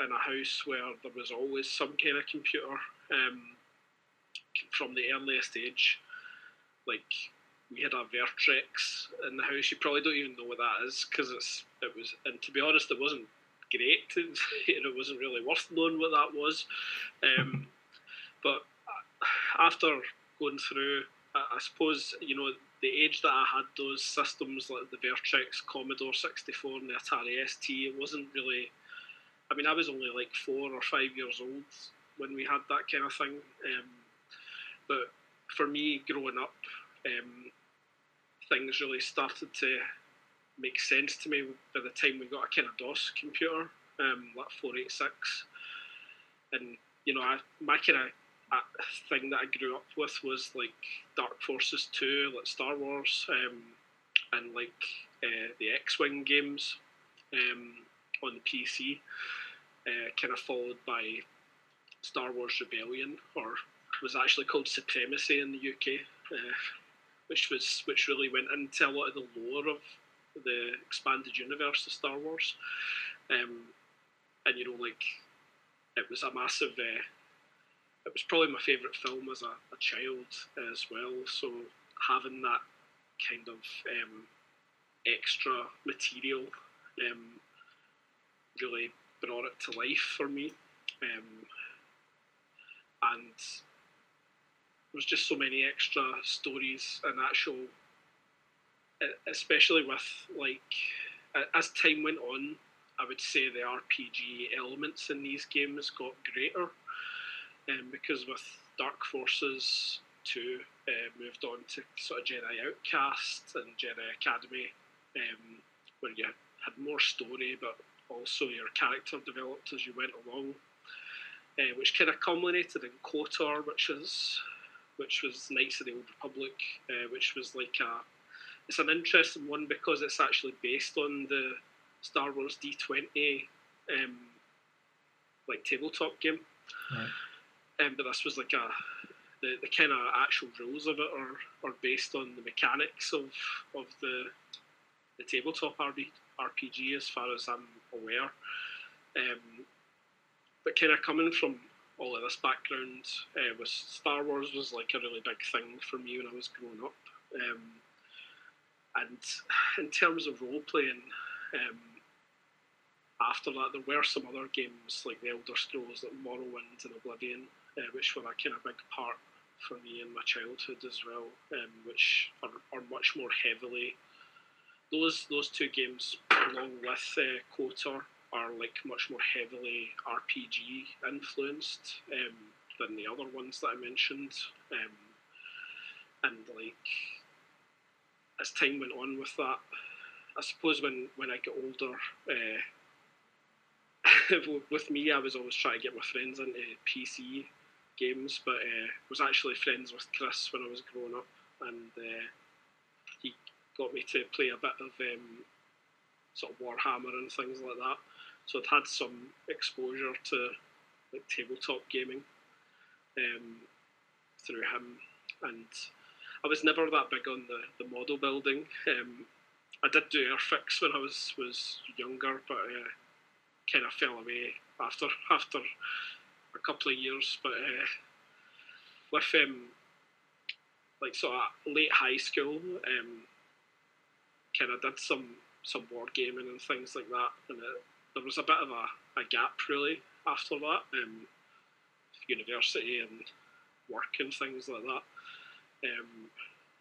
in a house where there was always some kind of computer um, from the earliest age. Like we had a Vectrex in the house. You probably don't even know what that is because it's it was, and to be honest, it wasn't great. And it wasn't really worth knowing what that was. Um, but after going through, I, suppose you know the age that I had those systems like the Vectrex, Commodore 64, and the Atari ST. It wasn't really. I mean, I was only like four or five years old when we had that kind of thing. Um, but for me, growing up, um, things really started to make sense to me by the time we got a kind of DOS computer, um, like 486. And, you know, I, my kind of uh, thing that I grew up with was like Dark Forces 2, like Star Wars, um, and like uh, the X Wing games um, on the PC, uh, kind of followed by Star Wars Rebellion, or was actually called Supremacy in the UK, uh, which was which really went into a lot of the lore of the expanded universe of Star Wars, um, and you know, like it was a massive. Uh, it was probably my favourite film as a, a child as well. So having that kind of um, extra material um, really brought it to life for me, um, and there was just so many extra stories and actual especially with like as time went on, I would say the RPG elements in these games got greater, um, because with Dark Forces two uh, moved on to sort of Jedi Outcast and Jedi Academy, um, where you had more story, but also your character developed as you went along, uh, which kind of culminated in KOTOR, which is which was Knights of the Old Republic, uh, which was like a it's an interesting one because it's actually based on the Star Wars D20 um, like tabletop game. Right. Um, but this was like a the, the kind of actual rules of it are, are based on the mechanics of of the the tabletop RB, RPG as far as I'm aware. Um, but kind of coming from all of this background, uh, was Star Wars was like a really big thing for me when I was growing up. Um, and in terms of role playing, um, after that there were some other games like the Elder Scrolls, like Morrowind and Oblivion, uh, which were a kind of big part for me in my childhood as well, um, which are, are much more heavily. Those those two games, along with uh, KOTOR, are like much more heavily RPG influenced um, than the other ones that I mentioned, um, and like as time went on with that, I suppose when when I got older. Uh, with me, I was always trying to get my friends into PC games, but uh, was actually friends with Chris when I was growing up, and uh, he got me to play a bit of um, sort of Warhammer and things like that. So I'd had some exposure to like tabletop gaming um, through him, and I was never that big on the, the model building. Um, I did do Airfix when I was was younger, but uh, kind of fell away after after a couple of years. But uh, with um, like sort of late high school, um, kind of did some some board gaming and things like that, and it, there was a bit of a, a gap really after that, um, university and work and things like that. Um,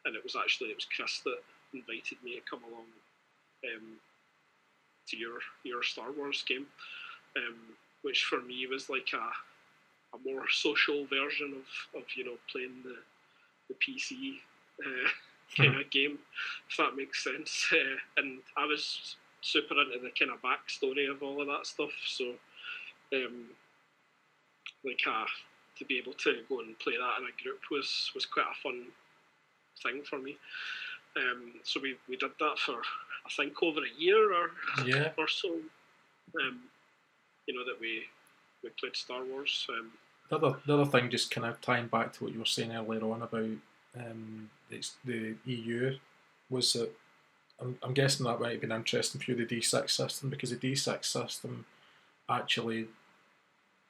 and it was actually it was Chris that invited me to come along um, to your your Star Wars game, um, which for me was like a a more social version of, of you know playing the the PC uh, kind of game, if that makes sense. Uh, and I was super into the kind of backstory of all of that stuff. So, um, like, uh, to be able to go and play that in a group was was quite a fun thing for me. Um, so we, we did that for I think over a year or Yeah. or so. Um, you know that we we played Star Wars. Um, The other, the other thing, just kind of tying back to what you were saying earlier on about um, it's the EU, was that I'm, I'm guessing that might have been interesting for you, the D6 system, because the D6 system actually,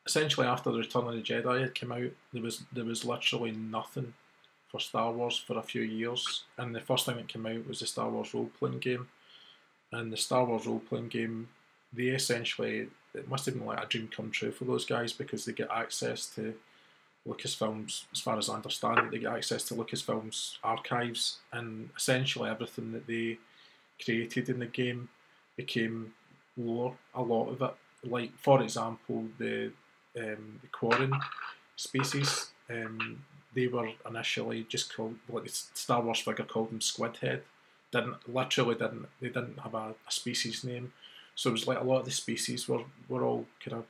essentially after the Return of the Jedi had come out, there was there was literally nothing for Star Wars for a few years, and the first thing that came out was the Star Wars role playing game, and the Star Wars role playing game, they essentially it must have been like a dream come true for those guys because they get access to Lucasfilms, as far as I understand it, they get access to Lucasfilms archives, and essentially everything that they created in the game became lore. A lot of it, like for example, the um, the Quarren species, um, they were initially just called like the Star Wars figure called them Squidhead. Didn't literally didn't they didn't have a, a species name. So it was like a lot of the species were, were all kind of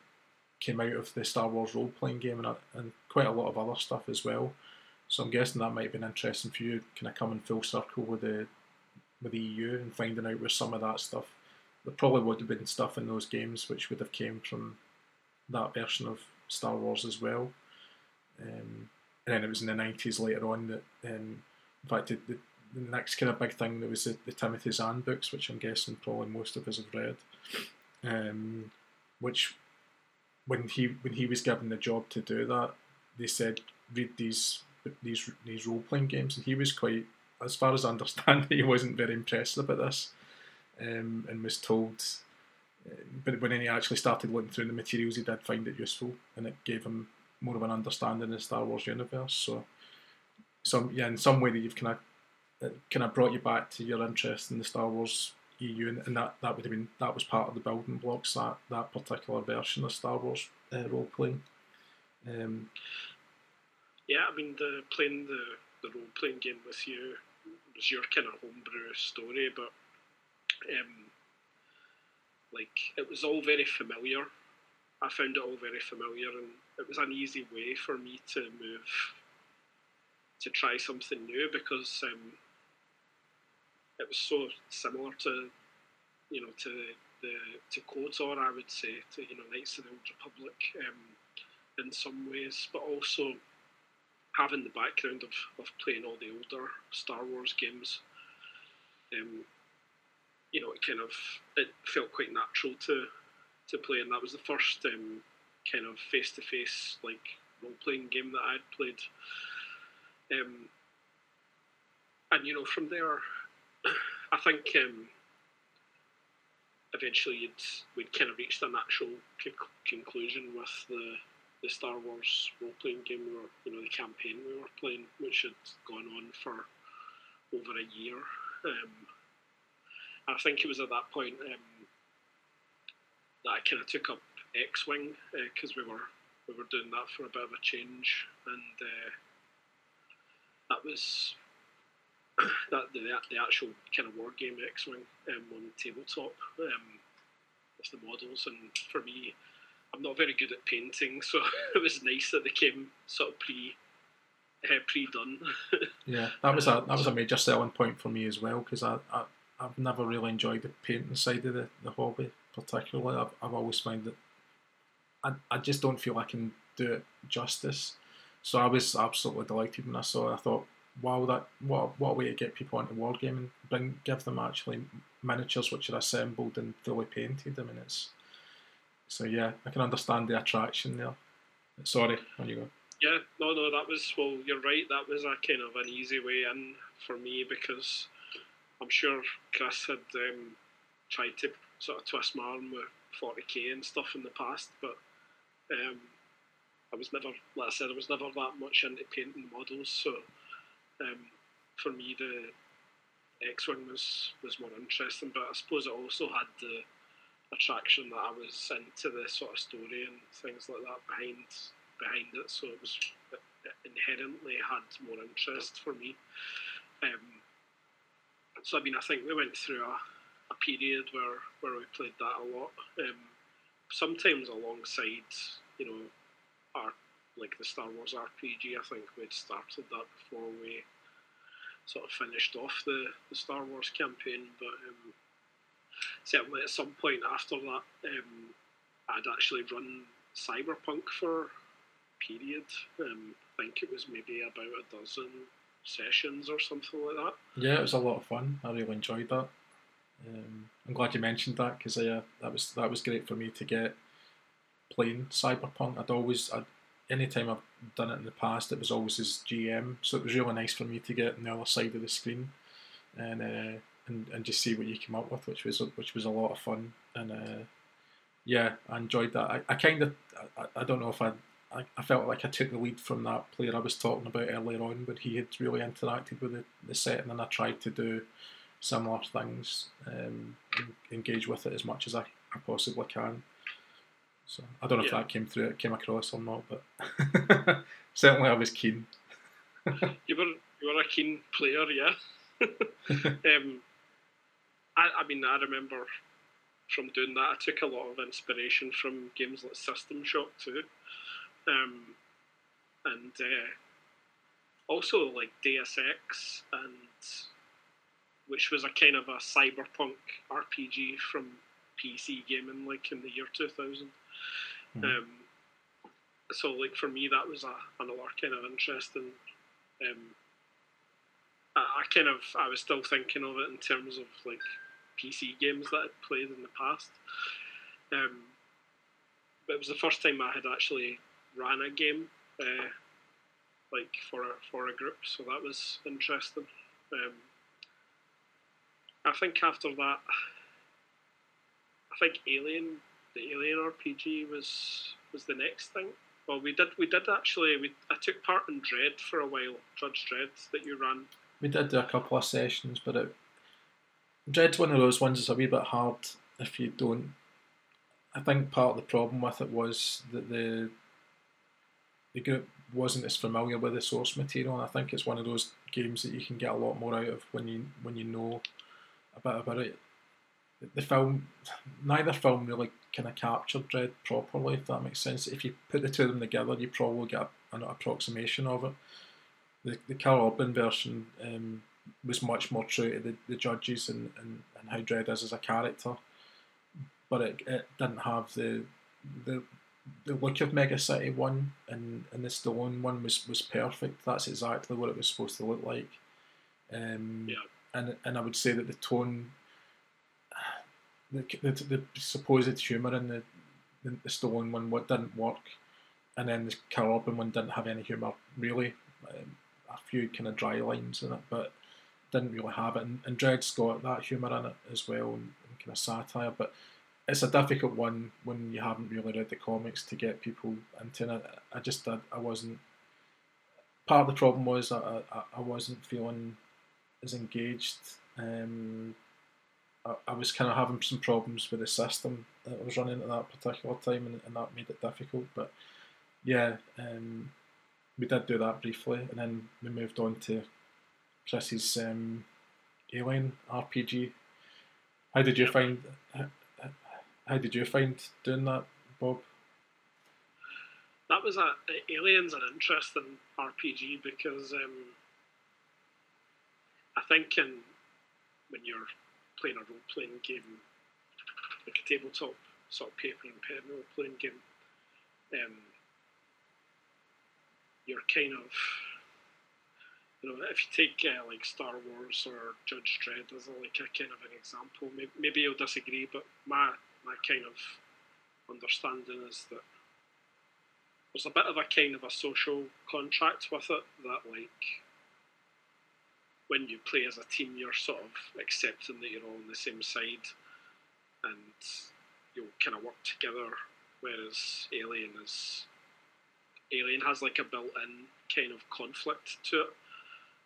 came out of the Star Wars role playing game and, and quite a lot of other stuff as well. So I'm guessing that might have been interesting for you, kind of coming full circle with the with the EU and finding out where some of that stuff. There probably would have been stuff in those games which would have came from that version of Star Wars as well. Um, and then it was in the nineties later on that, um, in fact, the, the, the next kind of big thing there was the, the Timothy Zahn books, which I'm guessing probably most of us have read. Um, which when he when he was given the job to do that, they said read these these these role playing games, and he was quite, as far as I understand, he wasn't very impressed about this, um, and was told. But when he actually started looking through the materials, he did find it useful, and it gave him more of an understanding of the Star Wars universe. So, some yeah, in some way that you've kind of kind of brought you back to your interest in the Star Wars EU, and, and that, that would have been that was part of the building blocks that that particular version of Star Wars uh, role playing. Um, yeah, I mean the playing the the role playing game with you was your kind of homebrew story, but um, like it was all very familiar. I found it all very familiar, and it was an easy way for me to move to try something new because um, it was so similar to you know to the to KOTOR, I would say to you know Knights of the Old Republic um, in some ways, but also having the background of, of playing all the older Star Wars games. Um, you know, it kind of it felt quite natural to to play, and that was the first um, kind of face to face like role playing game that I'd played. Um, and you know, from there, I think um, eventually you'd we'd kind of reached a natural c- conclusion with the the Star Wars role playing game we were, you know, the campaign we were playing, which had gone on for over a year. Um, I think it was at that point um, that I kind of took up X Wing because uh, we were we were doing that for a bit of a change, and uh, that was that the, the actual kind of war game X Wing um, on tabletop um, with the models, and for me, I'm not very good at painting, so it was nice that they came sort of pre uh, pre done. yeah, that was a that was a major selling point for me as well because I, I I've never really enjoyed the painting side of the, the hobby particularly. I've, I've always found that I, I just don't feel I can do it justice. So I was absolutely delighted when I saw it. I thought, wow, that what what a way to get people into wargaming, bring give them actually miniatures which are assembled and fully painted. I mean, it's so yeah, I can understand the attraction there. Sorry, when you go. Yeah, no, no, that was well. You're right. That was a kind of an easy way in for me because I'm sure Chris had um, tried to sort of twist my arm with 40k and stuff in the past, but um, I was never, like I said, I was never that much into painting models. So um, for me, the X-wing was was more interesting, but I suppose it also had the attraction that I was into the sort of story and things like that behind behind it. So it was it inherently had more interest for me. Um, so I mean, I think we went through a, a period where where we played that a lot. Um, sometimes alongside, you know, our like the Star Wars RPG. I think we'd started that before we sort of finished off the, the Star Wars campaign, but um, certainly at some point after that, um, I'd actually run Cyberpunk for a period. Um, I think it was maybe about a dozen sessions or something like that. Yeah, it was a lot of fun. I really enjoyed that. Um, I'm glad you mentioned that because that was that was great for me to get playing Cyberpunk. I'd always, I'd, anytime I've done it in the past, it was always as GM, so it was really nice for me to get on the other side of the screen and uh, and, and just see what you came up with, which was which was a lot of fun. And uh, yeah, I enjoyed that. I, I kind of, I, I don't know if I I, I felt like I took the lead from that player I was talking about earlier on, where he had really interacted with the, the setting, and I tried to do similar things, um, and engage with it as much as I, I possibly can. So I don't know yeah. if that came through, came across or not, but certainly I was keen. you were you were a keen player, yeah. um, I, I mean, I remember from doing that, I took a lot of inspiration from games like System Shock 2 um, and uh, also like Deus Ex, and which was a kind of a cyberpunk RPG from PC gaming, like in the year two thousand. Mm. Um, so like for me, that was a, another kind of interesting. Um, I, I kind of I was still thinking of it in terms of like PC games that I'd played in the past. Um, but it was the first time I had actually ran a game uh, like for a, for a group, so that was interesting. Um, I think after that, I think Alien, the Alien RPG was was the next thing. Well, we did we did actually we I took part in Dredd for a while, Judge Dredd that you ran. We did do a couple of sessions, but it, Dredd's one of those ones that's a wee bit hard if you don't. I think part of the problem with it was that the the group wasn't as familiar with the source material. And I think it's one of those games that you can get a lot more out of when you when you know a bit about it. the film, neither film really kind of captured Dredd properly, if that makes sense. If you put the two of them together, you probably get an approximation of it. The, the Karl Urban version um, was much more true to the, the judges and, and, and how Dredd is as a character, but it, it didn't have the the the look of Mega City one and, and the Stallone one was, was perfect. That's exactly what it was supposed to look like. Um, Yeah. and and I would say that the tone, the the, the supposed humour in the, the the Stallone one what didn't work, and then the Karl Urban one didn't have any humour really. Um, a few kind of dry lines in it, but didn't really have it. And, and Dredd's got that humour in it as well, and, and kind of satire. But it's a difficult one when you haven't really read the comics to get people into it. I just I, I wasn't. Part of the problem was I, I, I wasn't feeling as engaged. Um, I, I was kind of having some problems with the system that I was running at that particular time, and, and that made it difficult. But yeah, um, we did do that briefly, and then we moved on to Chris's um, Alien RPG. How did you find? How, did you find doing that, Bob? that was a Alien's an interesting RPG because um, I think in when you're playing a role playing game, like a tabletop sort of paper and pen role playing game, um, you're kind of you know if you take uh, like Star Wars or Judge Dredd as a, like a kind of an example, maybe, maybe you'll disagree, but my my kind of understanding is that there's a bit of a kind of a social contract with it that like when you play as a team you're sort of accepting that you're all on the same side and you'll kind of work together whereas alien is alien has like a built-in kind of conflict to it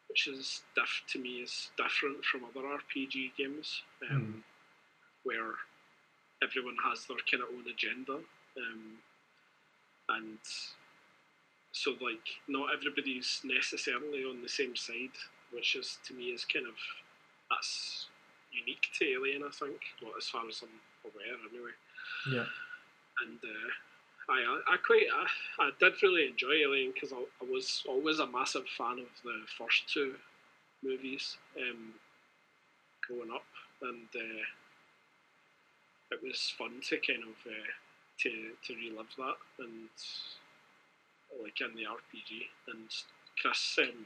which is diff to me is different from other rpg games um, where everyone has their kind of own agenda um, and so like not everybody's necessarily on the same side which is to me is kind of that's unique to alien i think well, as far as i'm aware anyway Yeah. and uh, I, I quite I, I did really enjoy alien because I, I was always a massive fan of the first two movies um, growing up and uh, it was fun to kind of uh, to to relive that and like in the RPG and Chris um,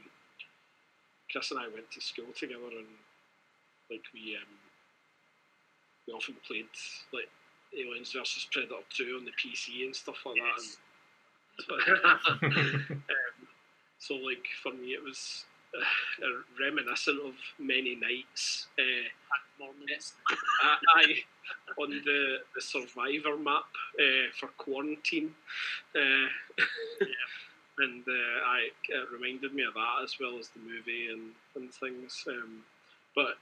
Chris and I went to school together and like we um, we often played like Aliens versus Predator Two on the PC and stuff like Yes. that. And, um, so like for me it was uh, reminiscent of many nights. Uh, Mornings. I, I on the, the survivor map uh, for quarantine, uh, and uh, I it reminded me of that as well as the movie and and things. Um, but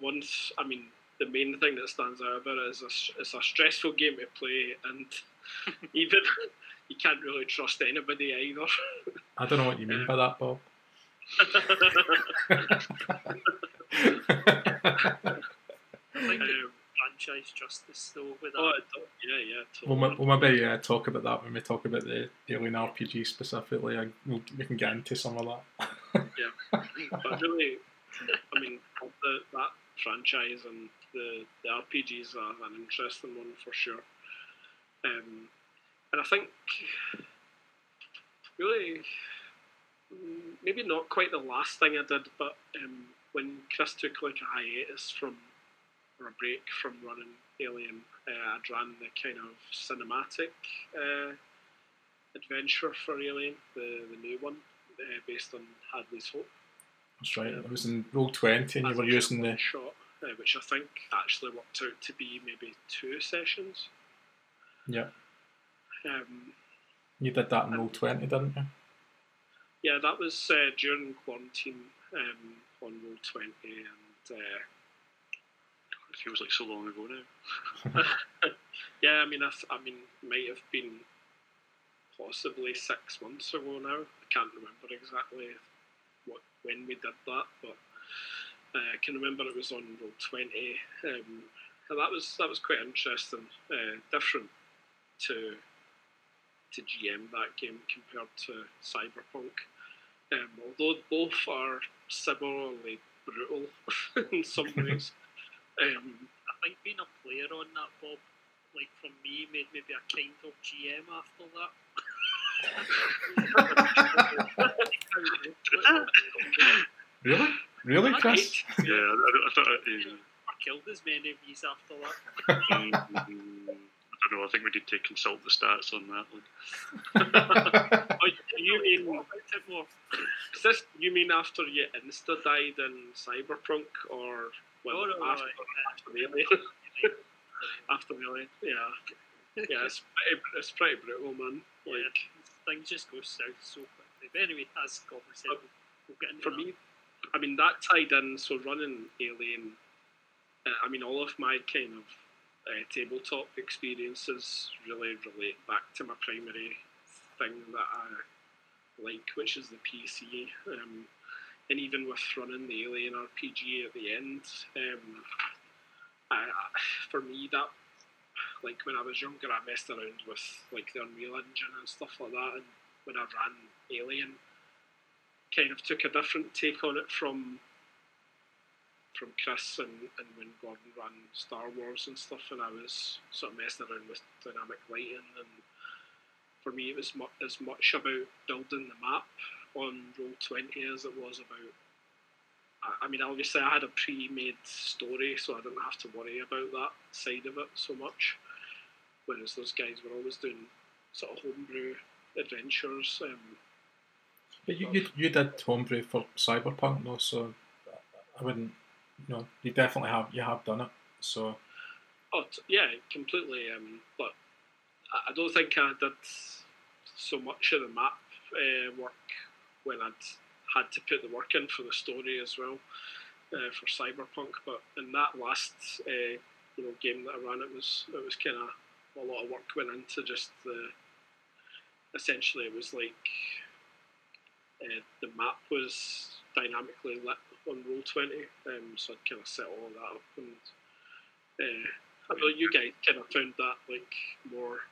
once, I mean, the main thing that stands out about it is a, it's a stressful game to play, and even you can't really trust anybody either. I don't know what you mean by that, Bob. Like the Um, franchise justice though with that. oh, it do- yeah, yeah, We'll, we'll maybe uh, talk about that when we talk about the Alien RPG specifically. I, we'll, we can get into some of that. Yeah, but really, I mean, the, that franchise and the, the RPGs are an interesting one for sure. Um, and I think, really, mm, maybe not quite the last thing I did, but um, when Chris took like a hiatus from, or a break from running Alien, uh, I'd ran the kind of cinematic uh, adventure for Alien, the, the new one, uh, based on Hadley's Hope. That's right. It was in Roll Twenty, and you were using the shot, uh, which I think actually worked out to be maybe two sessions. yeah. Um, You did that in Roll Twenty, didn't you? yeah, that was uh, during quarantine um, on Roll Twenty, and uh, feels like so long ago now. yeah, I mean, I, I mean, might have been possibly six months ago now. I can't remember exactly what when we did that, but uh, I can remember it was on Roll Twenty, um, that was that was quite interesting, uh, different to to GM that game compared to Cyberpunk. Um, although both are similarly brutal in some ways. Um, I think being a player on that, Bob, like from me, made maybe a kind of GM after that. Really? Really, Chris? Yeah, I, I thought. Yeah. I killed as many of these after that. Mm, I don't know. I think we need to consult the stats on that one. oh, you mean What about it more? is this? You mean after you insta died in Cyberpunk, or well, No, no, after, uh, after the after yeah, yeah. It's pretty, it's pretty brutal, man. Yeah, Like things just go south so quickly. But anyway, as Gordon said, we'll, we'll get into for that. me, I mean that tied in. So running Alien, uh, I mean all of my kind of uh, tabletop experiences really relate back to my primary thing that I like, which is the PC. Um, and even with running the Alien RPG at the end, um, I, for me that like when I was younger, I messed around with like the Unreal Engine and stuff like that, and when I ran Alien, kind of took a different take on it from from Chris and, and when Gordon ran Star Wars and stuff, and I was sort of messing around with dynamic lighting, and for me it was mu- as much about building the map on Roll Twenty as it was about. I- I mean, obviously, I had a pre-made story, so I didn't have to worry about that side of it so much. Whereas those guys were always doing sort of homebrew adventures. Um, But you, you, you did homebrew for Cyberpunk, though, so I wouldn't. You know, you definitely have. You have done it. So Oh, t- yeah, completely. Um, but I- I don't think I did so much of the map uh, work when I'd had to put the work in for the story as well uh, for Cyberpunk. But in that last uh, you know game that I ran, it was it was kind of a lot of work went into just the. Essentially, it was like uh, the map was dynamically lit on roll twenty, um, so I'd kind of set all of that up and. Uh, I know you guys kind of found that like more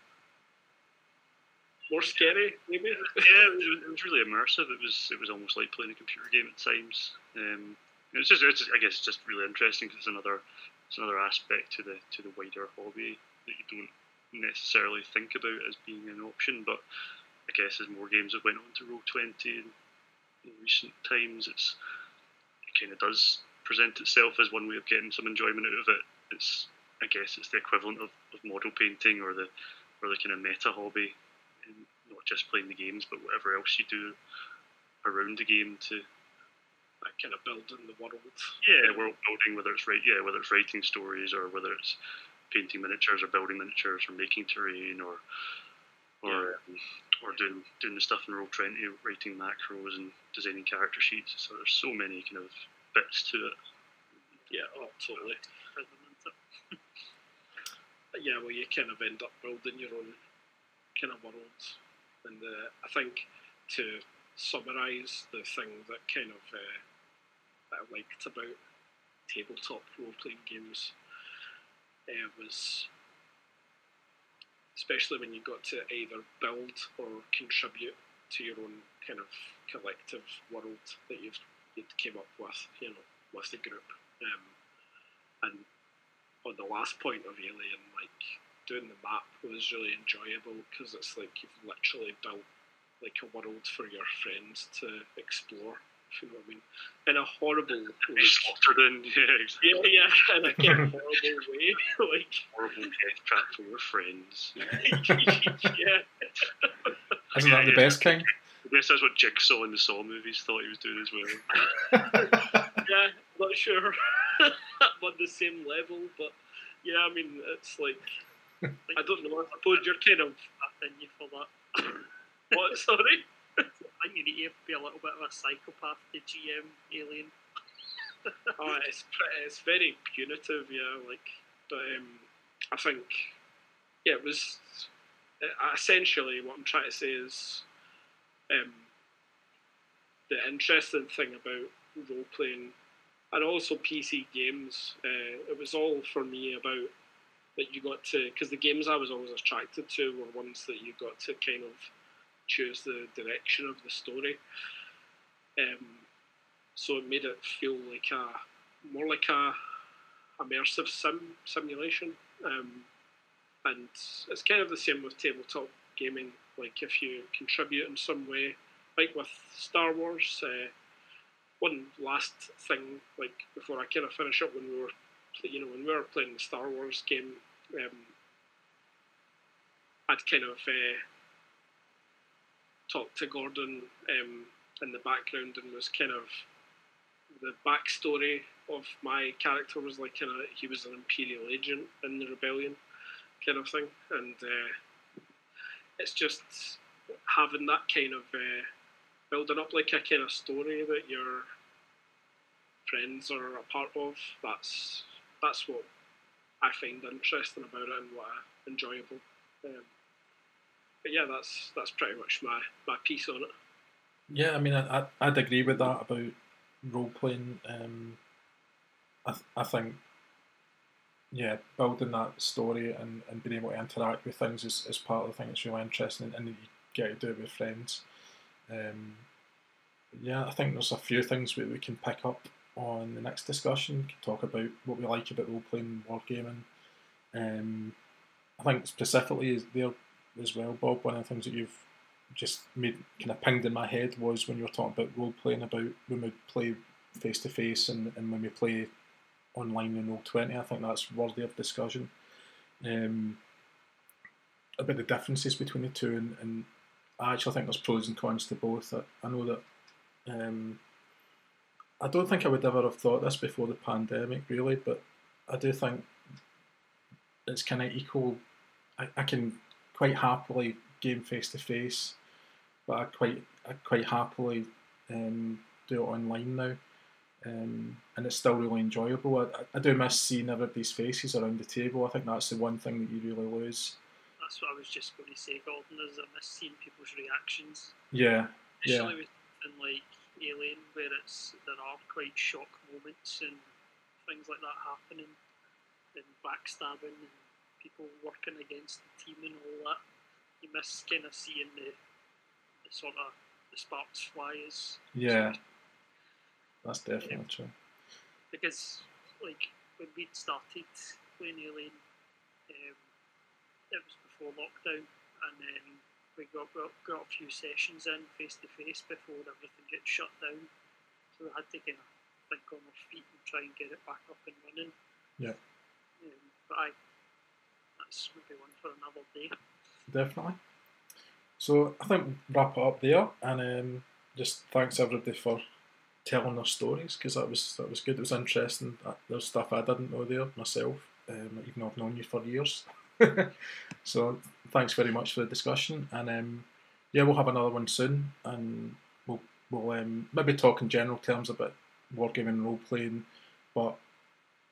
more scary, maybe. yeah, it was, it was really immersive. It was it was almost like playing a computer game at times. Um, it's just, just I guess it's just really interesting because it's another it's another aspect to the to the wider hobby that you don't necessarily think about as being an option. But I guess as more games have went on to Roll Twenty in, in recent times, it's it kind of does present itself as one way of getting some enjoyment out of it. It's I guess it's the equivalent of, of model painting or the or the kind of meta hobby just playing the games, but whatever else you do around the game to That kind of building the world. yeah world building, whether it's right yeah whether it's writing stories or whether it's painting miniatures or building miniatures or making terrain or or um, or doing doing the stuff in Roll Twenty, writing macros and designing character sheets. So there's so many kind of bits to it. Yeah, oh, totally. Prison, isn't it? Yeah, well, you kind of end up building your own kind of world, and uh, I think to summarise the thing that kind of uh, that I liked about tabletop role playing games uh, was especially when you got to either build or contribute to your own kind of collective world that you've you'd came up with, you know, with the group. Um, and on the last point of Alien, like doing the map was really enjoyable because it's like you've literally built like a world for your friends to explore. If you know what I mean, in a horrible, like, Slaughtered in, yeah, exactly. yeah, yeah, in a horrible way, like Horrible death trap for your friends. yeah, isn't that the best kind? I guess that's what Jigsaw in the Saw movies thought he was doing as well. yeah, not sure on the same level, but yeah, I mean, it's like I don't know. I suppose you're kind of in you for that. what? Sorry. I think you need to be a little bit of a psychopath to GM Alien. oh, it's pretty, it's very punitive, yeah. Like, but um, I think yeah, it was uh, essentially what I'm trying to say is um, the interesting thing about role playing and also PC games. Uh, it was all for me about that you got to because the games I was always attracted to were ones that you got to kind of choose the direction of the story. Um, so it made it feel like a more like a immersive sim simulation. Um, and it's kind of the same with tabletop gaming. Like if you contribute in some way, like with Star Wars. Uh, one last thing, like before I kind of finish up, when we were, you know, when we were playing the Star Wars game, um, I'd kind of uh, talked to Gordon um, in the background and was kind of the backstory of my character was like kind of he was an imperial agent in the rebellion kind of thing. And uh, it's just having that kind of uh, building up like a kind of story that your friends are a part of that's that's what I find interesting about it and what I enjoyable um, but yeah that's that's pretty much my my piece on it yeah I mean I, I'd agree with that about role playing. Um, I, th- I think, yeah, building that story and, and being able to interact with things is, is part of the thing that's really interesting, and, you get to do it with friends. Um, yeah, I think there's a few things we, we can pick up on the next discussion. Talk about what we like about role playing, wargaming. Um, I think specifically there as well, Bob. One of the things that you've just made kind of pinged in my head was when you were talking about role playing about when we play face to face and and when we play online in Roll Twenty. I think that's worthy of discussion. Um, about the differences between the two, and, and I actually think there's pros and cons to both. I, I know that. Um, I don't think I would ever have thought this before the pandemic, really, but I do think it's kind of equal. I, I can quite happily game face to face, but I quite I quite happily um, do it online now, um, and it's still really enjoyable. I, I do miss seeing everybody's faces around the table. I think that's the one thing that you really lose. That's what I was just going to say, Gordon. Is I miss seeing people's reactions. Yeah, Especially yeah. with something like Alien, where it's there are quite shock moments and things like that happening, and backstabbing and people working against the team and all that you miss kind of seeing the, the sort of the sparks fly as Yeah, that's definitely Yeah. true. because like when we'd started playing Alien, um, it was before lockdown, and then we got, got got a few sessions in face to face before everything gets shut down. So we had to kind of think on our feet and try and get it back up and running. Yeah. Um, but I, that's maybe one for another day. Definitely. So I think we'll wrap it up there, and um, just thanks everybody for telling their stories because that was that was good. It was interesting. There's stuff I didn't know there myself, um, even though I've known you for years. so thanks very much for the discussion, and um, yeah, we'll have another one soon, and we'll we'll um, maybe talk in general terms about wargaming and role playing, but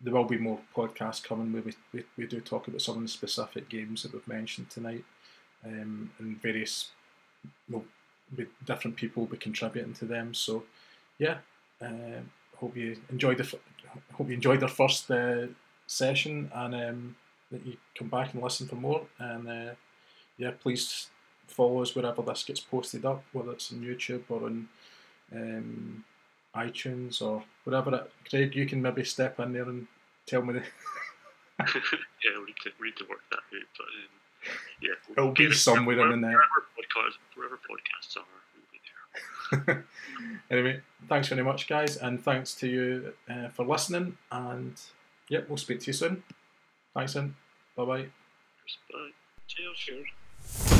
there will be more podcasts coming where we, we, we do talk about some of the specific games that we've mentioned tonight um, and various well, with different people will be contributing to them. So, yeah, uh, hope you enjoyed the hope you enjoyed our first uh, session, and um, that you come back and listen for more. And uh, yeah, please follow us wherever this gets posted up, whether it's on YouTube or on um, iTunes or whatever. It, Craig, you can maybe step in there and tell me the. yeah, we need to we need to work that out. But um, yeah, It'll be somewhere in wherever, there. Wherever podcasts, wherever podcasts are, we'll be there. anyway, thanks very much, guys, and thanks to you uh, for listening. And yep, we'll speak to you soon. Thanks, and bye bye. Bye. Cheers.